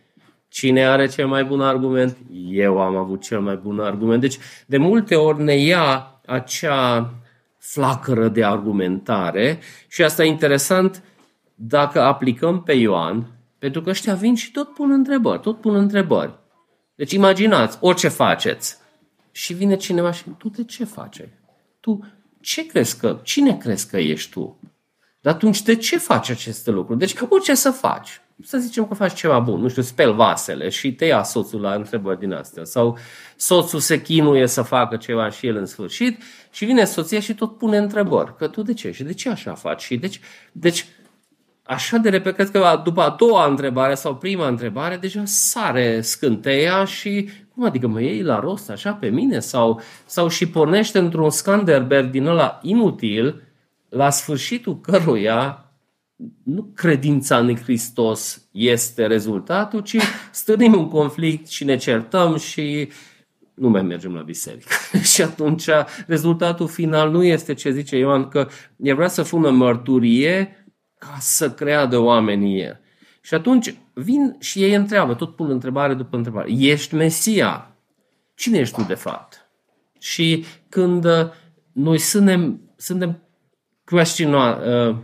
Cine are cel mai bun argument? Eu am avut cel mai bun argument. Deci, de multe ori ne ia acea flacără de argumentare și asta e interesant dacă aplicăm pe Ioan, pentru că ăștia vin și tot pun întrebări, tot pun întrebări. Deci imaginați, orice faceți și vine cineva și tu de ce faci? Tu ce crezi că, cine crezi că ești tu? Dar atunci de ce faci aceste lucruri? Deci orice să faci, să zicem că faci ceva bun, nu știu, speli vasele și te ia soțul la întrebări din astea. Sau soțul se chinuie să facă ceva și el în sfârșit și vine soția și tot pune întrebări, că tu de ce și de ce așa faci? Și deci, deci așa de repede, cred că după a doua întrebare sau prima întrebare, deja sare scânteia și cum adică mă iei la rost așa pe mine sau, sau și pornește într-un Skanderberg din ăla inutil la sfârșitul căruia nu credința în Hristos este rezultatul, ci stărim un conflict și ne certăm și nu mai mergem la biserică. (laughs) și atunci rezultatul final nu este ce zice Ioan, că el vrea să fună mărturie ca să creadă oamenii el. Și atunci vin și ei întreabă, tot pun întrebare după întrebare. Ești Mesia? Cine ești tu de fapt? Și când noi suntem, suntem questiona, uh,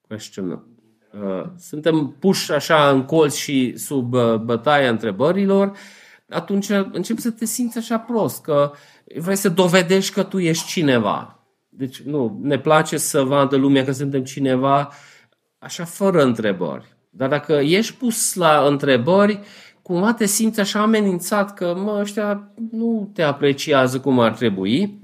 question, uh, suntem puși așa în colț și sub uh, bătaia întrebărilor, atunci începi să te simți așa prost, că vrei să dovedești că tu ești cineva. Deci nu, ne place să vadă lumea că suntem cineva așa fără întrebări. Dar dacă ești pus la întrebări, cumva te simți așa amenințat că mă, ăștia nu te apreciază cum ar trebui.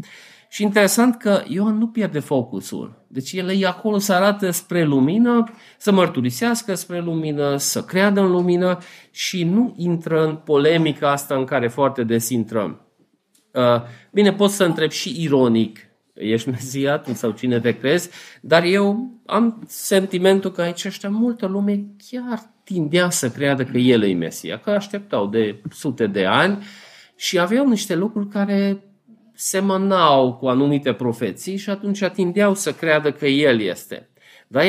Și interesant că Ioan nu pierde focusul. Deci el e acolo să arate spre lumină, să mărturisească spre lumină, să creadă în lumină și nu intră în polemica asta în care foarte des intrăm. Uh, bine, poți să întreb și ironic, ești Mesia sau cine te crezi, dar eu am sentimentul că aici ăștia multă lume chiar tindea să creadă că el e Mesia, că așteptau de sute de ani și aveau niște lucruri care semănau cu anumite profeții și atunci atindeau să creadă că El este. Dar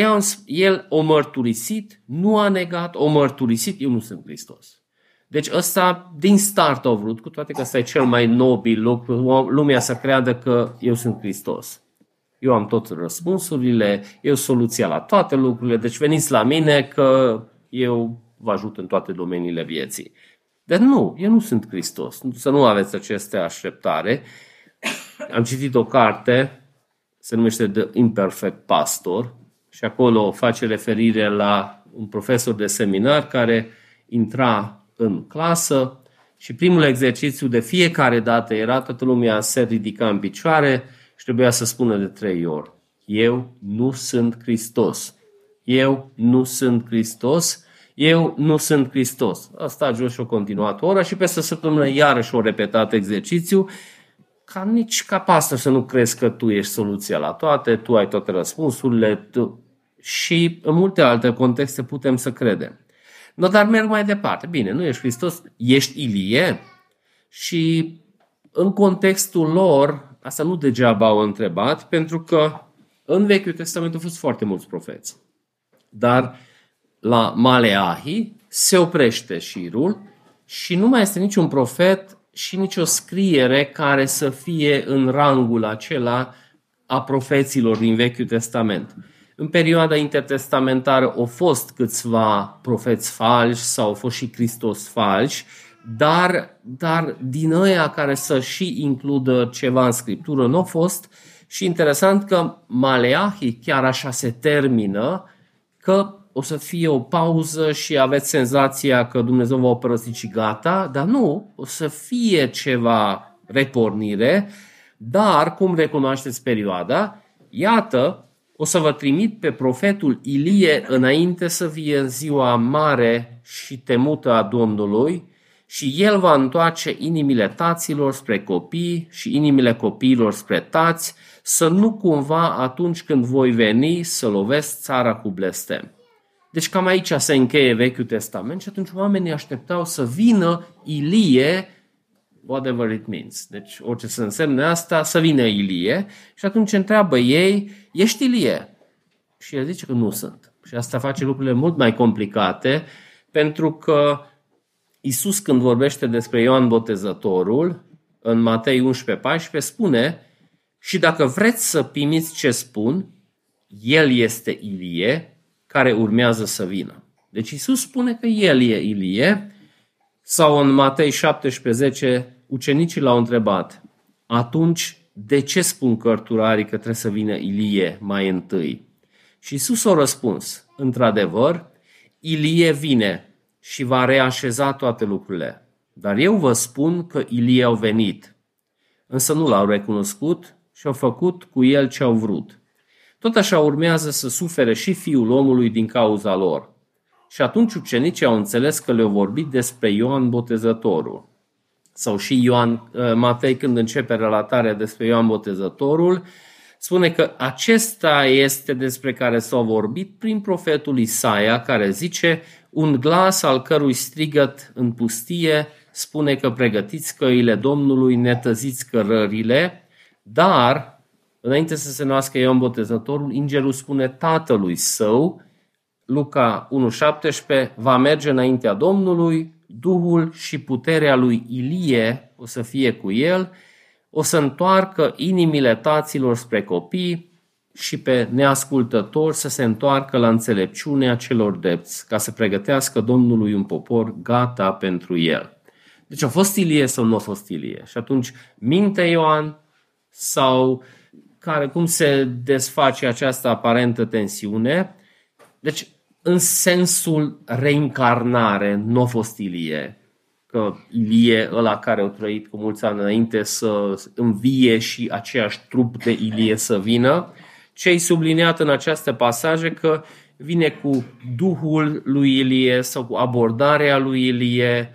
el o mărturisit, nu a negat, o mărturisit, eu nu sunt Hristos. Deci ăsta din start au vrut, cu toate că ăsta e cel mai nobil lucru, lumea să creadă că eu sunt Hristos. Eu am tot răspunsurile, eu soluția la toate lucrurile, deci veniți la mine că eu vă ajut în toate domeniile vieții. Dar nu, eu nu sunt Hristos, să nu aveți aceste așteptare am citit o carte, se numește The Imperfect Pastor, și acolo face referire la un profesor de seminar care intra în clasă și primul exercițiu de fiecare dată era toată lumea se ridica în picioare și trebuia să spună de trei ori. Eu nu sunt Hristos. Eu nu sunt Hristos. Eu nu sunt Hristos. Asta a jos și o continuat o oră și peste săptămână iarăși o repetat exercițiu ca nici ca pastor să nu crezi că tu ești soluția la toate, tu ai toate răspunsurile tu... și în multe alte contexte putem să credem. No, dar merg mai departe. Bine, nu ești Hristos, ești Ilie și în contextul lor, asta nu degeaba au întrebat, pentru că în Vechiul Testament au fost foarte mulți profeți. Dar la Maleahi se oprește șirul și nu mai este niciun profet și nicio scriere care să fie în rangul acela a profeților din Vechiul Testament. În perioada intertestamentară au fost câțiva profeți falși sau au fost și Hristos falși, dar, dar din ăia care să și includă ceva în Scriptură nu au fost și interesant că Maleahi chiar așa se termină că o să fie o pauză și aveți senzația că Dumnezeu va părăsi și gata, dar nu, o să fie ceva repornire, dar cum recunoașteți perioada? Iată, o să vă trimit pe profetul Ilie înainte să fie în ziua mare și temută a Domnului și el va întoarce inimile taților spre copii și inimile copiilor spre tați, să nu cumva atunci când voi veni să lovesc țara cu blestem. Deci cam aici se încheie Vechiul Testament și atunci oamenii așteptau să vină Ilie, whatever it means. Deci orice să însemne asta, să vină Ilie și atunci întreabă ei, ești Ilie? Și el zice că nu sunt. Și asta face lucrurile mult mai complicate pentru că Isus când vorbește despre Ioan Botezătorul, în Matei 11, 14, spune și dacă vreți să primiți ce spun, el este Ilie, care urmează să vină. Deci Isus spune că El e Ilie, sau în Matei 17, ucenicii l-au întrebat, atunci de ce spun cărturarii că trebuie să vină Ilie mai întâi? Și Isus a răspuns, într-adevăr, Ilie vine și va reașeza toate lucrurile. Dar eu vă spun că Ilie au venit. Însă nu l-au recunoscut și au făcut cu el ce au vrut. Tot așa urmează să sufere și fiul omului din cauza lor. Și atunci ucenicii au înțeles că le-au vorbit despre Ioan Botezătorul. Sau și Ioan uh, Matei când începe relatarea despre Ioan Botezătorul, spune că acesta este despre care s-a vorbit prin profetul Isaia, care zice, un glas al cărui strigăt în pustie spune că pregătiți căile Domnului, netăziți cărările, dar Înainte să se nască Ioan Botezătorul, Ingerul spune tatălui său, Luca 1.17, va merge înaintea Domnului, Duhul și puterea lui Ilie o să fie cu el, o să întoarcă inimile taților spre copii și pe neascultători să se întoarcă la înțelepciunea celor depți, ca să pregătească Domnului un popor gata pentru el. Deci a fost Ilie sau nu a fost Ilie? Și atunci minte Ioan sau uh, care, cum se desface această aparentă tensiune. Deci, în sensul reincarnare, nu a fost Ilie. Că Ilie, ăla care a trăit cu mulți ani înainte să învie și aceeași trup de Ilie să vină, ce ai subliniat în această pasaje că vine cu Duhul lui Ilie sau cu abordarea lui Ilie,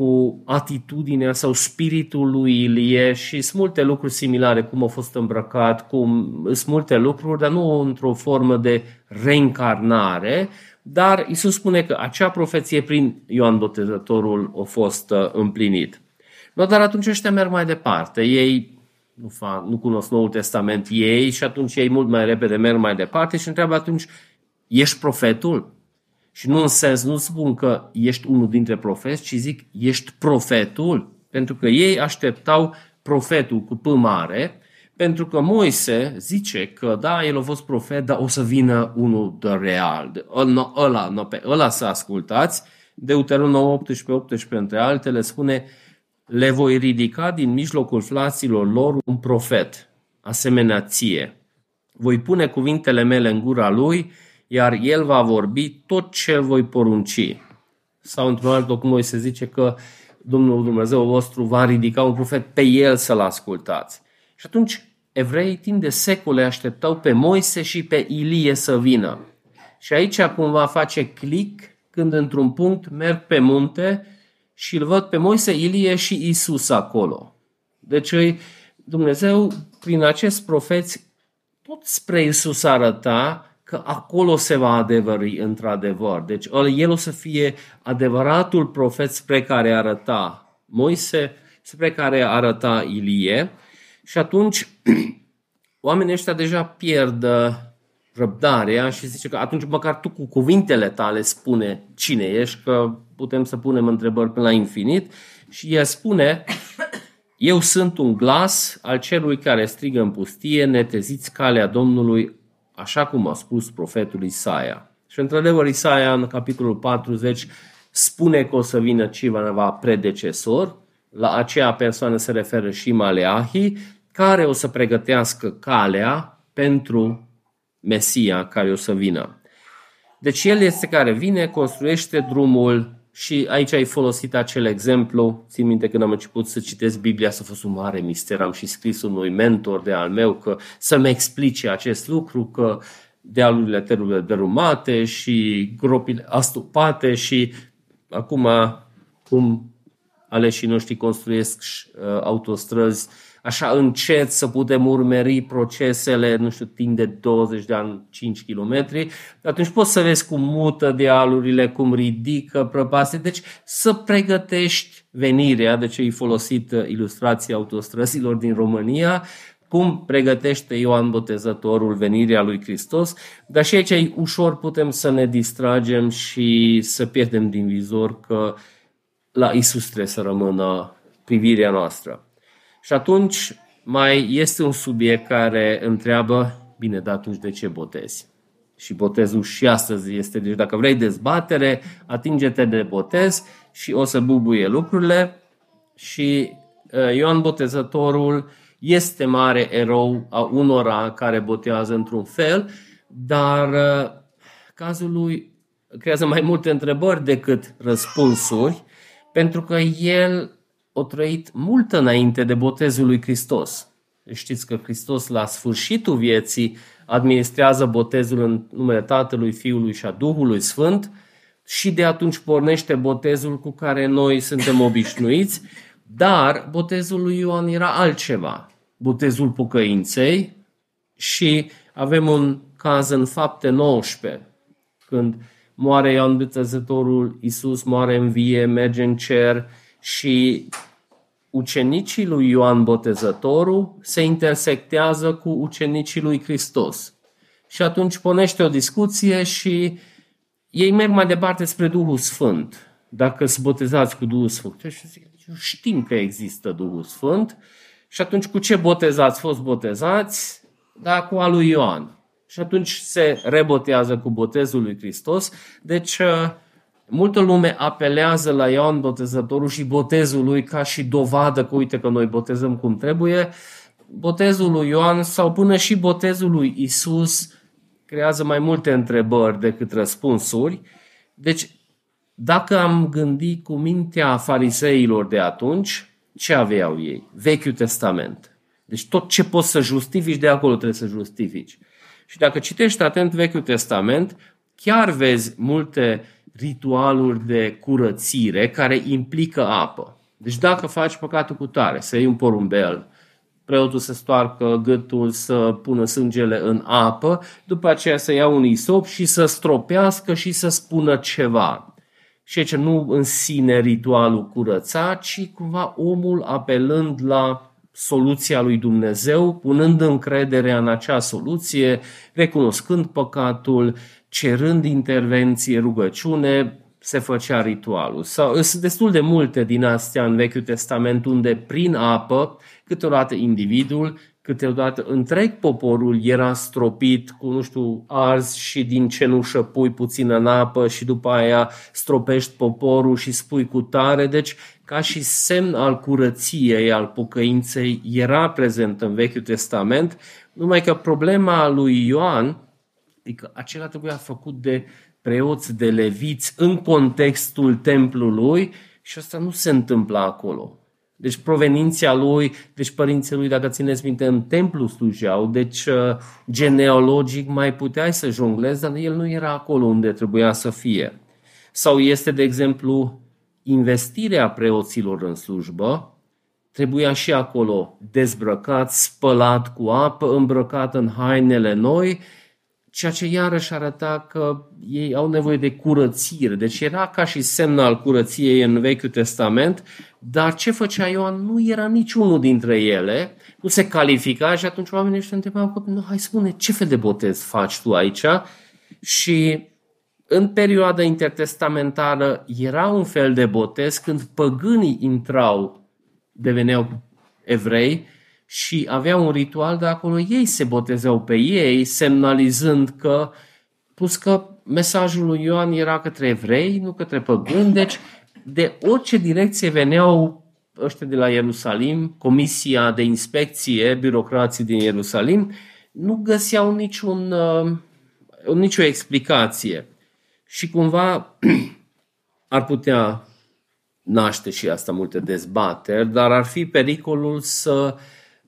cu atitudinea sau spiritul lui Ilie și sunt multe lucruri similare, cum a fost îmbrăcat, cum sunt multe lucruri, dar nu într-o formă de reîncarnare, dar Isus spune că acea profeție prin Ioan Botezătorul a fost uh, împlinit. No, dar atunci ăștia merg mai departe. Ei nu, fac, nu cunosc Noul Testament ei și atunci ei mult mai repede merg mai departe și întreabă atunci, ești profetul? Și nu în sens, nu spun că ești unul dintre profeți, ci zic ești profetul, pentru că ei așteptau profetul cu P mare, pentru că Moise zice că da, el a fost profet, dar o să vină unul de real. De ăla, ăla, pe ăla să ascultați. Deuteronom 18, 18 între altele spune le voi ridica din mijlocul flaților lor un profet, asemenea ție. Voi pune cuvintele mele în gura lui iar el va vorbi tot ce îl voi porunci. Sau într-un alt loc noi se zice că Domnul Dumnezeu vostru va ridica un profet pe el să-l ascultați. Și atunci evreii timp de secole așteptau pe Moise și pe Ilie să vină. Și aici cumva face click când într-un punct merg pe munte și îl văd pe Moise, Ilie și Isus acolo. Deci Dumnezeu, prin acest profeți, tot spre Isus arăta că acolo se va adevări într-adevăr. Deci el o să fie adevăratul profet spre care arăta Moise, spre care arăta Ilie și atunci (clears throat) oamenii ăștia deja pierd uh, răbdarea și zice că atunci măcar tu cu cuvintele tale spune cine ești, că putem să punem întrebări până la infinit și el spune (clears throat) eu sunt un glas al celui care strigă în pustie, neteziți calea Domnului, așa cum a spus profetul Isaia. Și într-adevăr Isaia în capitolul 40 spune că o să vină cineva predecesor, la aceea persoană se referă și Maleahi, care o să pregătească calea pentru Mesia care o să vină. Deci el este care vine, construiește drumul și aici ai folosit acel exemplu. Țin minte când am început să citesc Biblia, să fost un mare mister. Am și scris unui mentor de al meu că să-mi explice acest lucru, că dealurile terurile derumate și gropile astupate și acum cum aleșii noștri construiesc uh, autostrăzi așa încet să putem urmări procesele, nu știu, timp de 20 de ani, 5 km, atunci poți să vezi cum mută dealurile, cum ridică prăpaste. Deci să pregătești venirea, de ce ai folosit ilustrația autostrăzilor din România, cum pregătește Ioan Botezătorul venirea lui Hristos, dar și aici ușor putem să ne distragem și să pierdem din vizor că la Isus trebuie să rămână privirea noastră. Și atunci mai este un subiect care întreabă, bine, dar atunci de ce botezi? Și botezul și astăzi este, deci dacă vrei dezbatere, atinge-te de botez și o să bubuie lucrurile. Și uh, Ioan Botezătorul este mare erou a unora care botează într-un fel, dar uh, cazul lui creează mai multe întrebări decât răspunsuri, pentru că el o trăit mult înainte de botezul lui Hristos. Știți că Hristos la sfârșitul vieții administrează botezul în numele Tatălui, Fiului și a Duhului Sfânt și de atunci pornește botezul cu care noi suntem (laughs) obișnuiți, dar botezul lui Ioan era altceva. Botezul pocăinței și avem un caz în fapte 19, când moare Ioan Bătăzătorul, Iisus moare în vie, merge în cer, și ucenicii lui Ioan Botezătorul se intersectează cu ucenicii lui Hristos. Și atunci ponește o discuție și ei merg mai departe spre Duhul Sfânt. Dacă sunt botezați cu Duhul Sfânt. Și zic, știm că există Duhul Sfânt. Și atunci cu ce botezați? Fost botezați? Da, cu al lui Ioan. Și atunci se rebotează cu botezul lui Hristos. Deci Multă lume apelează la Ioan Botezătorul și botezul lui ca și dovadă că uite că noi botezăm cum trebuie. Botezul lui Ioan sau până și botezul lui Isus creează mai multe întrebări decât răspunsuri. Deci, dacă am gândit cu mintea fariseilor de atunci, ce aveau ei? Vechiul Testament. Deci tot ce poți să justifici, de acolo trebuie să justifici. Și dacă citești atent Vechiul Testament, chiar vezi multe ritualuri de curățire care implică apă. Deci dacă faci păcatul cu tare, să iei un porumbel, preotul să stoarcă gâtul, să pună sângele în apă, după aceea să ia un isop și să stropească și să spună ceva. Și aici nu în sine ritualul curăța, ci cumva omul apelând la soluția lui Dumnezeu, punând încrederea în acea soluție, recunoscând păcatul, cerând intervenție, rugăciune, se făcea ritualul. Sau, sunt destul de multe din astea în Vechiul Testament unde prin apă, câteodată individul, câteodată întreg poporul era stropit cu, nu știu, ars și din cenușă pui puțin în apă și după aia stropești poporul și spui cu tare. Deci, ca și semn al curăției, al pocăinței, era prezent în Vechiul Testament, numai că problema lui Ioan, adică acela trebuia făcut de preoți, de leviți în contextul templului și asta nu se întâmplă acolo. Deci proveninția lui, deci părinții lui, dacă țineți minte, în templu slujeau, deci uh, genealogic mai puteai să jonglezi, dar el nu era acolo unde trebuia să fie. Sau este, de exemplu, investirea preoților în slujbă, trebuia și acolo dezbrăcat, spălat cu apă, îmbrăcat în hainele noi ceea ce iarăși arăta că ei au nevoie de curățire. Deci era ca și semn al curăției în Vechiul Testament, dar ce făcea Ioan nu era niciunul dintre ele, nu se califica și atunci oamenii ăștia întrebau, nu, hai spune, ce fel de botez faci tu aici? Și în perioada intertestamentară era un fel de botez când păgânii intrau, deveneau evrei, și avea un ritual de acolo ei se botezeau pe ei, semnalizând că, plus că mesajul lui Ioan era către evrei, nu către păgâni, deci de orice direcție veneau ăștia de la Ierusalim, comisia de inspecție, birocrații din Ierusalim, nu găseau niciun, uh, nicio explicație. Și cumva (clears throat) ar putea naște și asta multe dezbateri, dar ar fi pericolul să uh,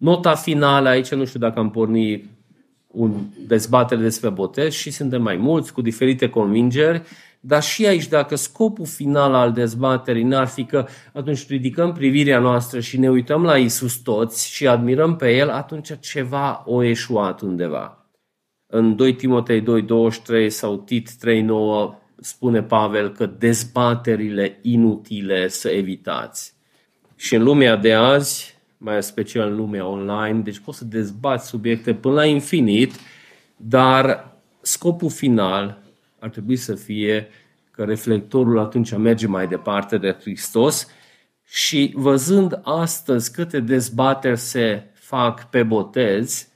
Nota finală aici, nu știu dacă am pornit un dezbatere despre botez și suntem mai mulți cu diferite convingeri, dar și aici, dacă scopul final al dezbaterii n-ar fi că atunci ridicăm privirea noastră și ne uităm la Isus toți și admirăm pe El, atunci ceva o eșuat undeva. În 2 Timotei 2.23 sau Tit 3.9 spune Pavel că dezbaterile inutile să evitați. Și în lumea de azi, mai special în lumea online, deci poți să dezbați subiecte până la infinit, dar scopul final ar trebui să fie că reflectorul atunci merge mai departe de Hristos și văzând astăzi câte dezbateri se fac pe botez,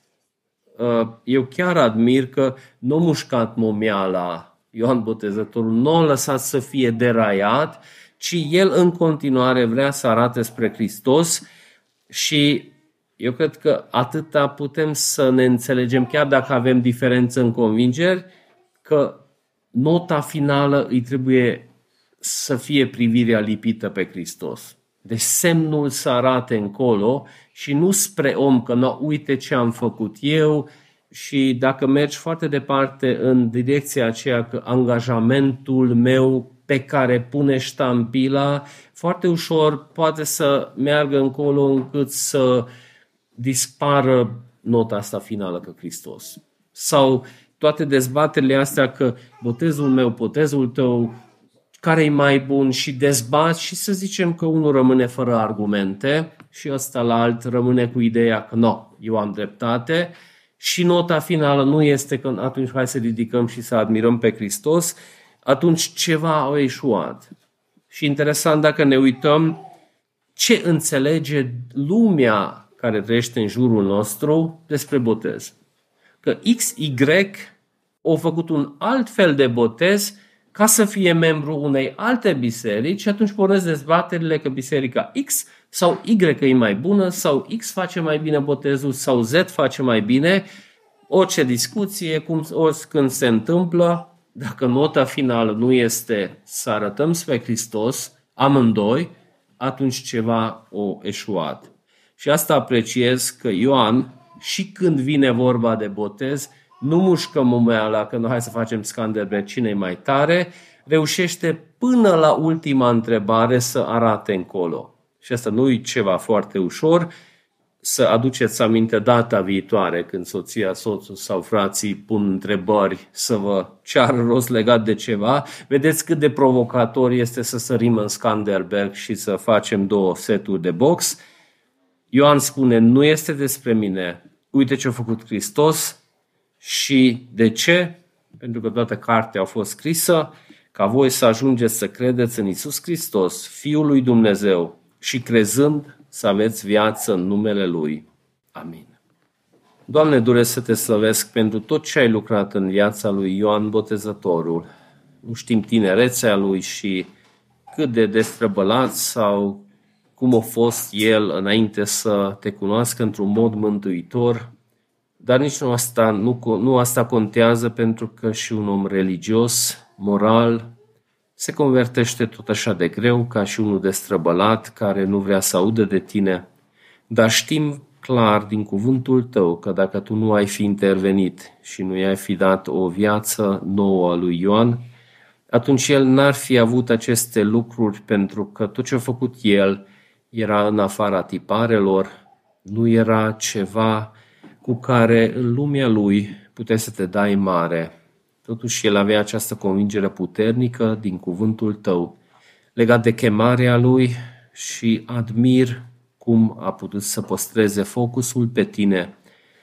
uh, eu chiar admir că nu a mușcat momeala Ioan Botezătorul, nu a lăsat să fie deraiat, ci el în continuare vrea să arate spre Hristos și eu cred că atâta putem să ne înțelegem, chiar dacă avem diferență în convingeri, că nota finală îi trebuie să fie privirea lipită pe Hristos. Deci semnul să arate încolo și nu spre om că nu, uite ce am făcut eu și dacă mergi foarte departe în direcția aceea că angajamentul meu pe care pune ștampila, foarte ușor poate să meargă încolo încât să dispară nota asta finală că Hristos. Sau toate dezbaterile astea că botezul meu, botezul tău, care e mai bun și dezbat și să zicem că unul rămâne fără argumente și ăsta la alt rămâne cu ideea că nu, eu am dreptate și nota finală nu este că atunci hai să ridicăm și să admirăm pe Hristos, atunci ceva a eșuat. Și interesant dacă ne uităm ce înțelege lumea care trăiește în jurul nostru despre botez. Că XY au făcut un alt fel de botez ca să fie membru unei alte biserici și atunci pornesc dezbaterile că biserica X sau Y e mai bună sau X face mai bine botezul sau Z face mai bine orice discuție, cum, oricând se întâmplă, dacă nota finală nu este să arătăm spre Hristos, amândoi, atunci ceva o eșuat. Și asta apreciez că Ioan, și când vine vorba de botez, nu mușcă mumeala că nu hai să facem Scanderbeg cine mai tare, reușește până la ultima întrebare să arate încolo. Și asta nu e ceva foarte ușor, să aduceți aminte data viitoare când soția, soțul sau frații pun întrebări să vă ceară rost legat de ceva, vedeți cât de provocator este să sărim în Skanderberg și să facem două seturi de box. Ioan spune, nu este despre mine, uite ce a făcut Hristos și de ce? Pentru că toată cartea a fost scrisă ca voi să ajungeți să credeți în Isus Hristos, Fiul lui Dumnezeu, și crezând să aveți viață în numele Lui. Amin. Doamne, doresc să te slăvesc pentru tot ce ai lucrat în viața lui Ioan Botezătorul. Nu știm tinerețea lui și cât de destrăbălat sau cum a fost el înainte să te cunoască într-un mod mântuitor, dar nici nu asta, nu, nu asta contează pentru că și un om religios, moral, se convertește tot așa de greu ca și unul destrăbălat care nu vrea să audă de tine, dar știm clar din cuvântul tău că dacă tu nu ai fi intervenit și nu i-ai fi dat o viață nouă a lui Ioan, atunci el n-ar fi avut aceste lucruri pentru că tot ce a făcut el era în afara tiparelor, nu era ceva cu care în lumea lui puteai să te dai mare. Totuși el avea această convingere puternică din cuvântul tău legat de chemarea lui și admir cum a putut să păstreze focusul pe tine.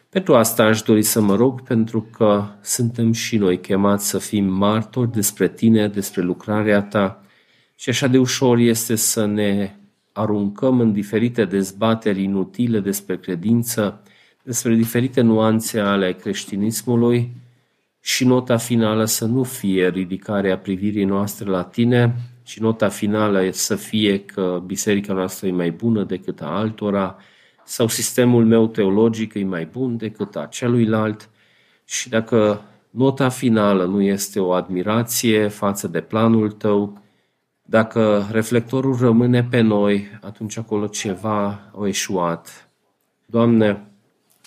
Pentru asta aș dori să mă rog, pentru că suntem și noi chemați să fim martori despre tine, despre lucrarea ta și așa de ușor este să ne aruncăm în diferite dezbateri inutile despre credință, despre diferite nuanțe ale creștinismului, și nota finală să nu fie ridicarea privirii noastre la tine, și nota finală să fie că biserica noastră e mai bună decât a altora, sau sistemul meu teologic e mai bun decât a celuilalt. Și dacă nota finală nu este o admirație față de planul tău, dacă reflectorul rămâne pe noi, atunci acolo ceva a eșuat. Doamne,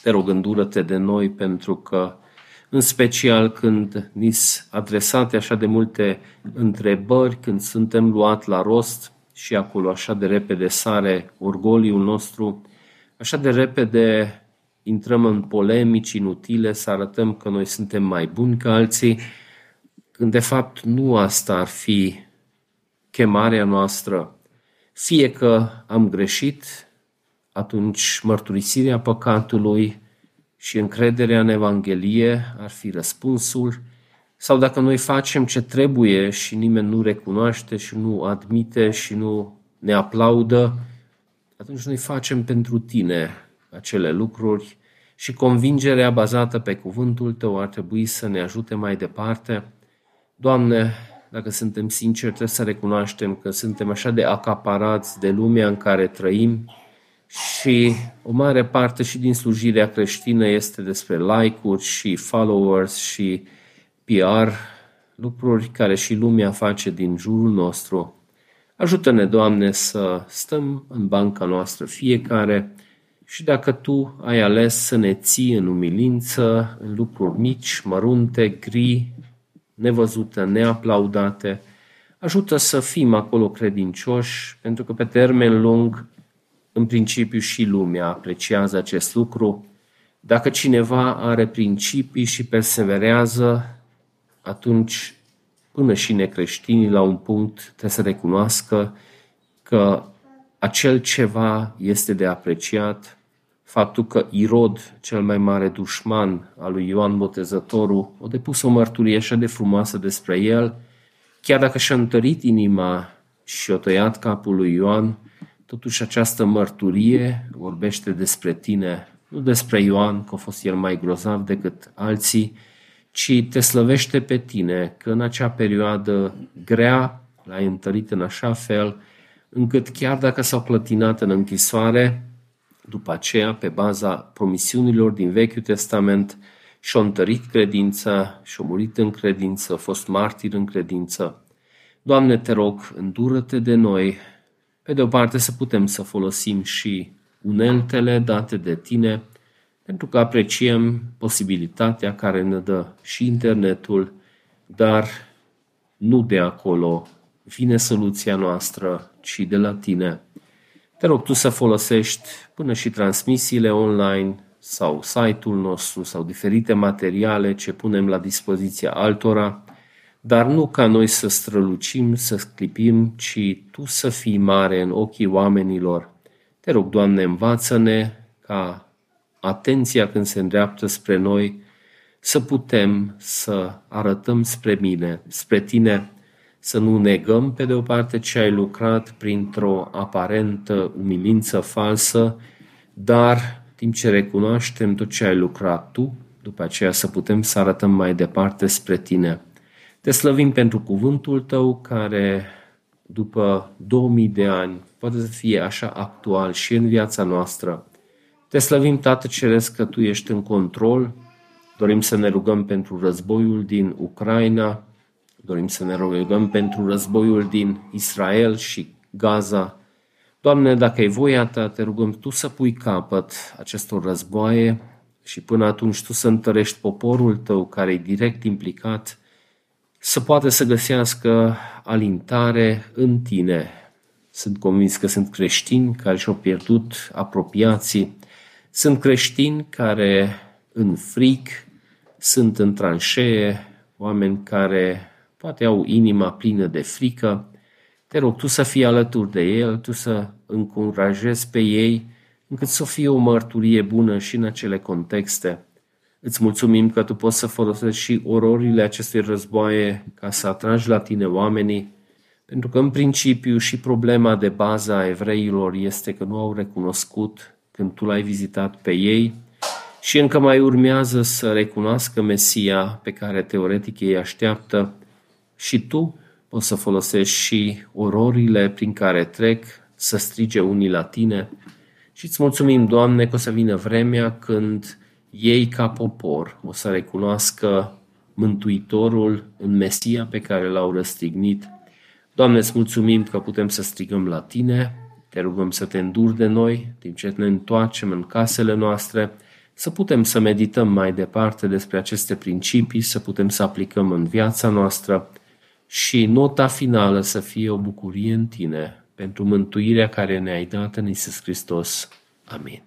te rog, îndură-te de noi pentru că în special când ni adresate așa de multe întrebări, când suntem luat la rost și acolo așa de repede sare orgoliul nostru, așa de repede intrăm în polemici inutile, să arătăm că noi suntem mai buni ca alții, când de fapt nu asta ar fi chemarea noastră. Fie că am greșit, atunci mărturisirea păcatului și încrederea în Evanghelie ar fi răspunsul, sau dacă noi facem ce trebuie și nimeni nu recunoaște și nu admite și nu ne aplaudă, atunci noi facem pentru tine acele lucruri și convingerea bazată pe cuvântul tău ar trebui să ne ajute mai departe. Doamne, dacă suntem sinceri, trebuie să recunoaștem că suntem așa de acaparați de lumea în care trăim, și o mare parte și din slujirea creștină este despre like-uri și followers și PR, lucruri care și lumea face din jurul nostru. Ajută-ne, Doamne, să stăm în banca noastră fiecare și dacă Tu ai ales să ne ții în umilință, în lucruri mici, mărunte, gri, nevăzute, neaplaudate, ajută să fim acolo credincioși, pentru că pe termen lung în principiu și lumea apreciază acest lucru. Dacă cineva are principii și perseverează, atunci până și necreștinii la un punct trebuie să recunoască că acel ceva este de apreciat, faptul că Irod, cel mai mare dușman al lui Ioan Botezătorul, a depus o mărturie așa de frumoasă despre el, chiar dacă și-a întărit inima și a tăiat capul lui Ioan, Totuși această mărturie vorbește despre tine, nu despre Ioan, că a fost el mai grozav decât alții, ci te slăvește pe tine, că în acea perioadă grea l-ai întărit în așa fel, încât chiar dacă s-au clătinat în închisoare, după aceea, pe baza promisiunilor din Vechiul Testament și-a întărit credința, și-a murit în credință, a fost martir în credință. Doamne, te rog, îndură-te de noi, pe de o parte să putem să folosim și uneltele date de tine, pentru că apreciem posibilitatea care ne dă și internetul, dar nu de acolo vine soluția noastră, ci de la tine. Te rog tu să folosești până și transmisiile online sau site-ul nostru sau diferite materiale ce punem la dispoziția altora, dar nu ca noi să strălucim, să sclipim, ci Tu să fii mare în ochii oamenilor. Te rog, Doamne, învață-ne ca atenția când se îndreaptă spre noi, să putem să arătăm spre mine, spre Tine, să nu negăm pe de o parte ce ai lucrat printr-o aparentă umilință falsă, dar timp ce recunoaștem tot ce ai lucrat Tu, după aceea să putem să arătăm mai departe spre Tine. Te slăvim pentru cuvântul Tău care după 2000 de ani poate să fie așa actual și în viața noastră. Te slăvim, Tată Ceresc, că Tu ești în control. Dorim să ne rugăm pentru războiul din Ucraina, dorim să ne rugăm pentru războiul din Israel și Gaza. Doamne, dacă e voia Ta, te rugăm Tu să pui capăt acestor războaie și până atunci Tu să întărești poporul Tău care e direct implicat să poată să găsească alintare în Tine. Sunt convins că sunt creștini care și-au pierdut apropiații, sunt creștini care în fric sunt în tranșee, oameni care poate au inima plină de frică. Te rog tu să fii alături de el, tu să încurajezi pe ei, încât să fie o mărturie bună și în acele contexte. Îți mulțumim că tu poți să folosești și ororile acestei războaie ca să atragi la tine oamenii, pentru că în principiu și problema de bază a evreilor este că nu au recunoscut când tu l-ai vizitat pe ei și încă mai urmează să recunoască Mesia pe care teoretic ei așteaptă. Și tu poți să folosești și ororile prin care trec să strige unii la tine. Și îți mulțumim, Doamne, că o să vină vremea când ei ca popor o să recunoască Mântuitorul în Mesia pe care l-au răstignit. Doamne, îți mulțumim că putem să strigăm la Tine, te rugăm să te înduri de noi, timp ce ne întoarcem în casele noastre, să putem să medităm mai departe despre aceste principii, să putem să aplicăm în viața noastră și nota finală să fie o bucurie în Tine pentru mântuirea care ne-ai dat în Iisus Hristos. Amin.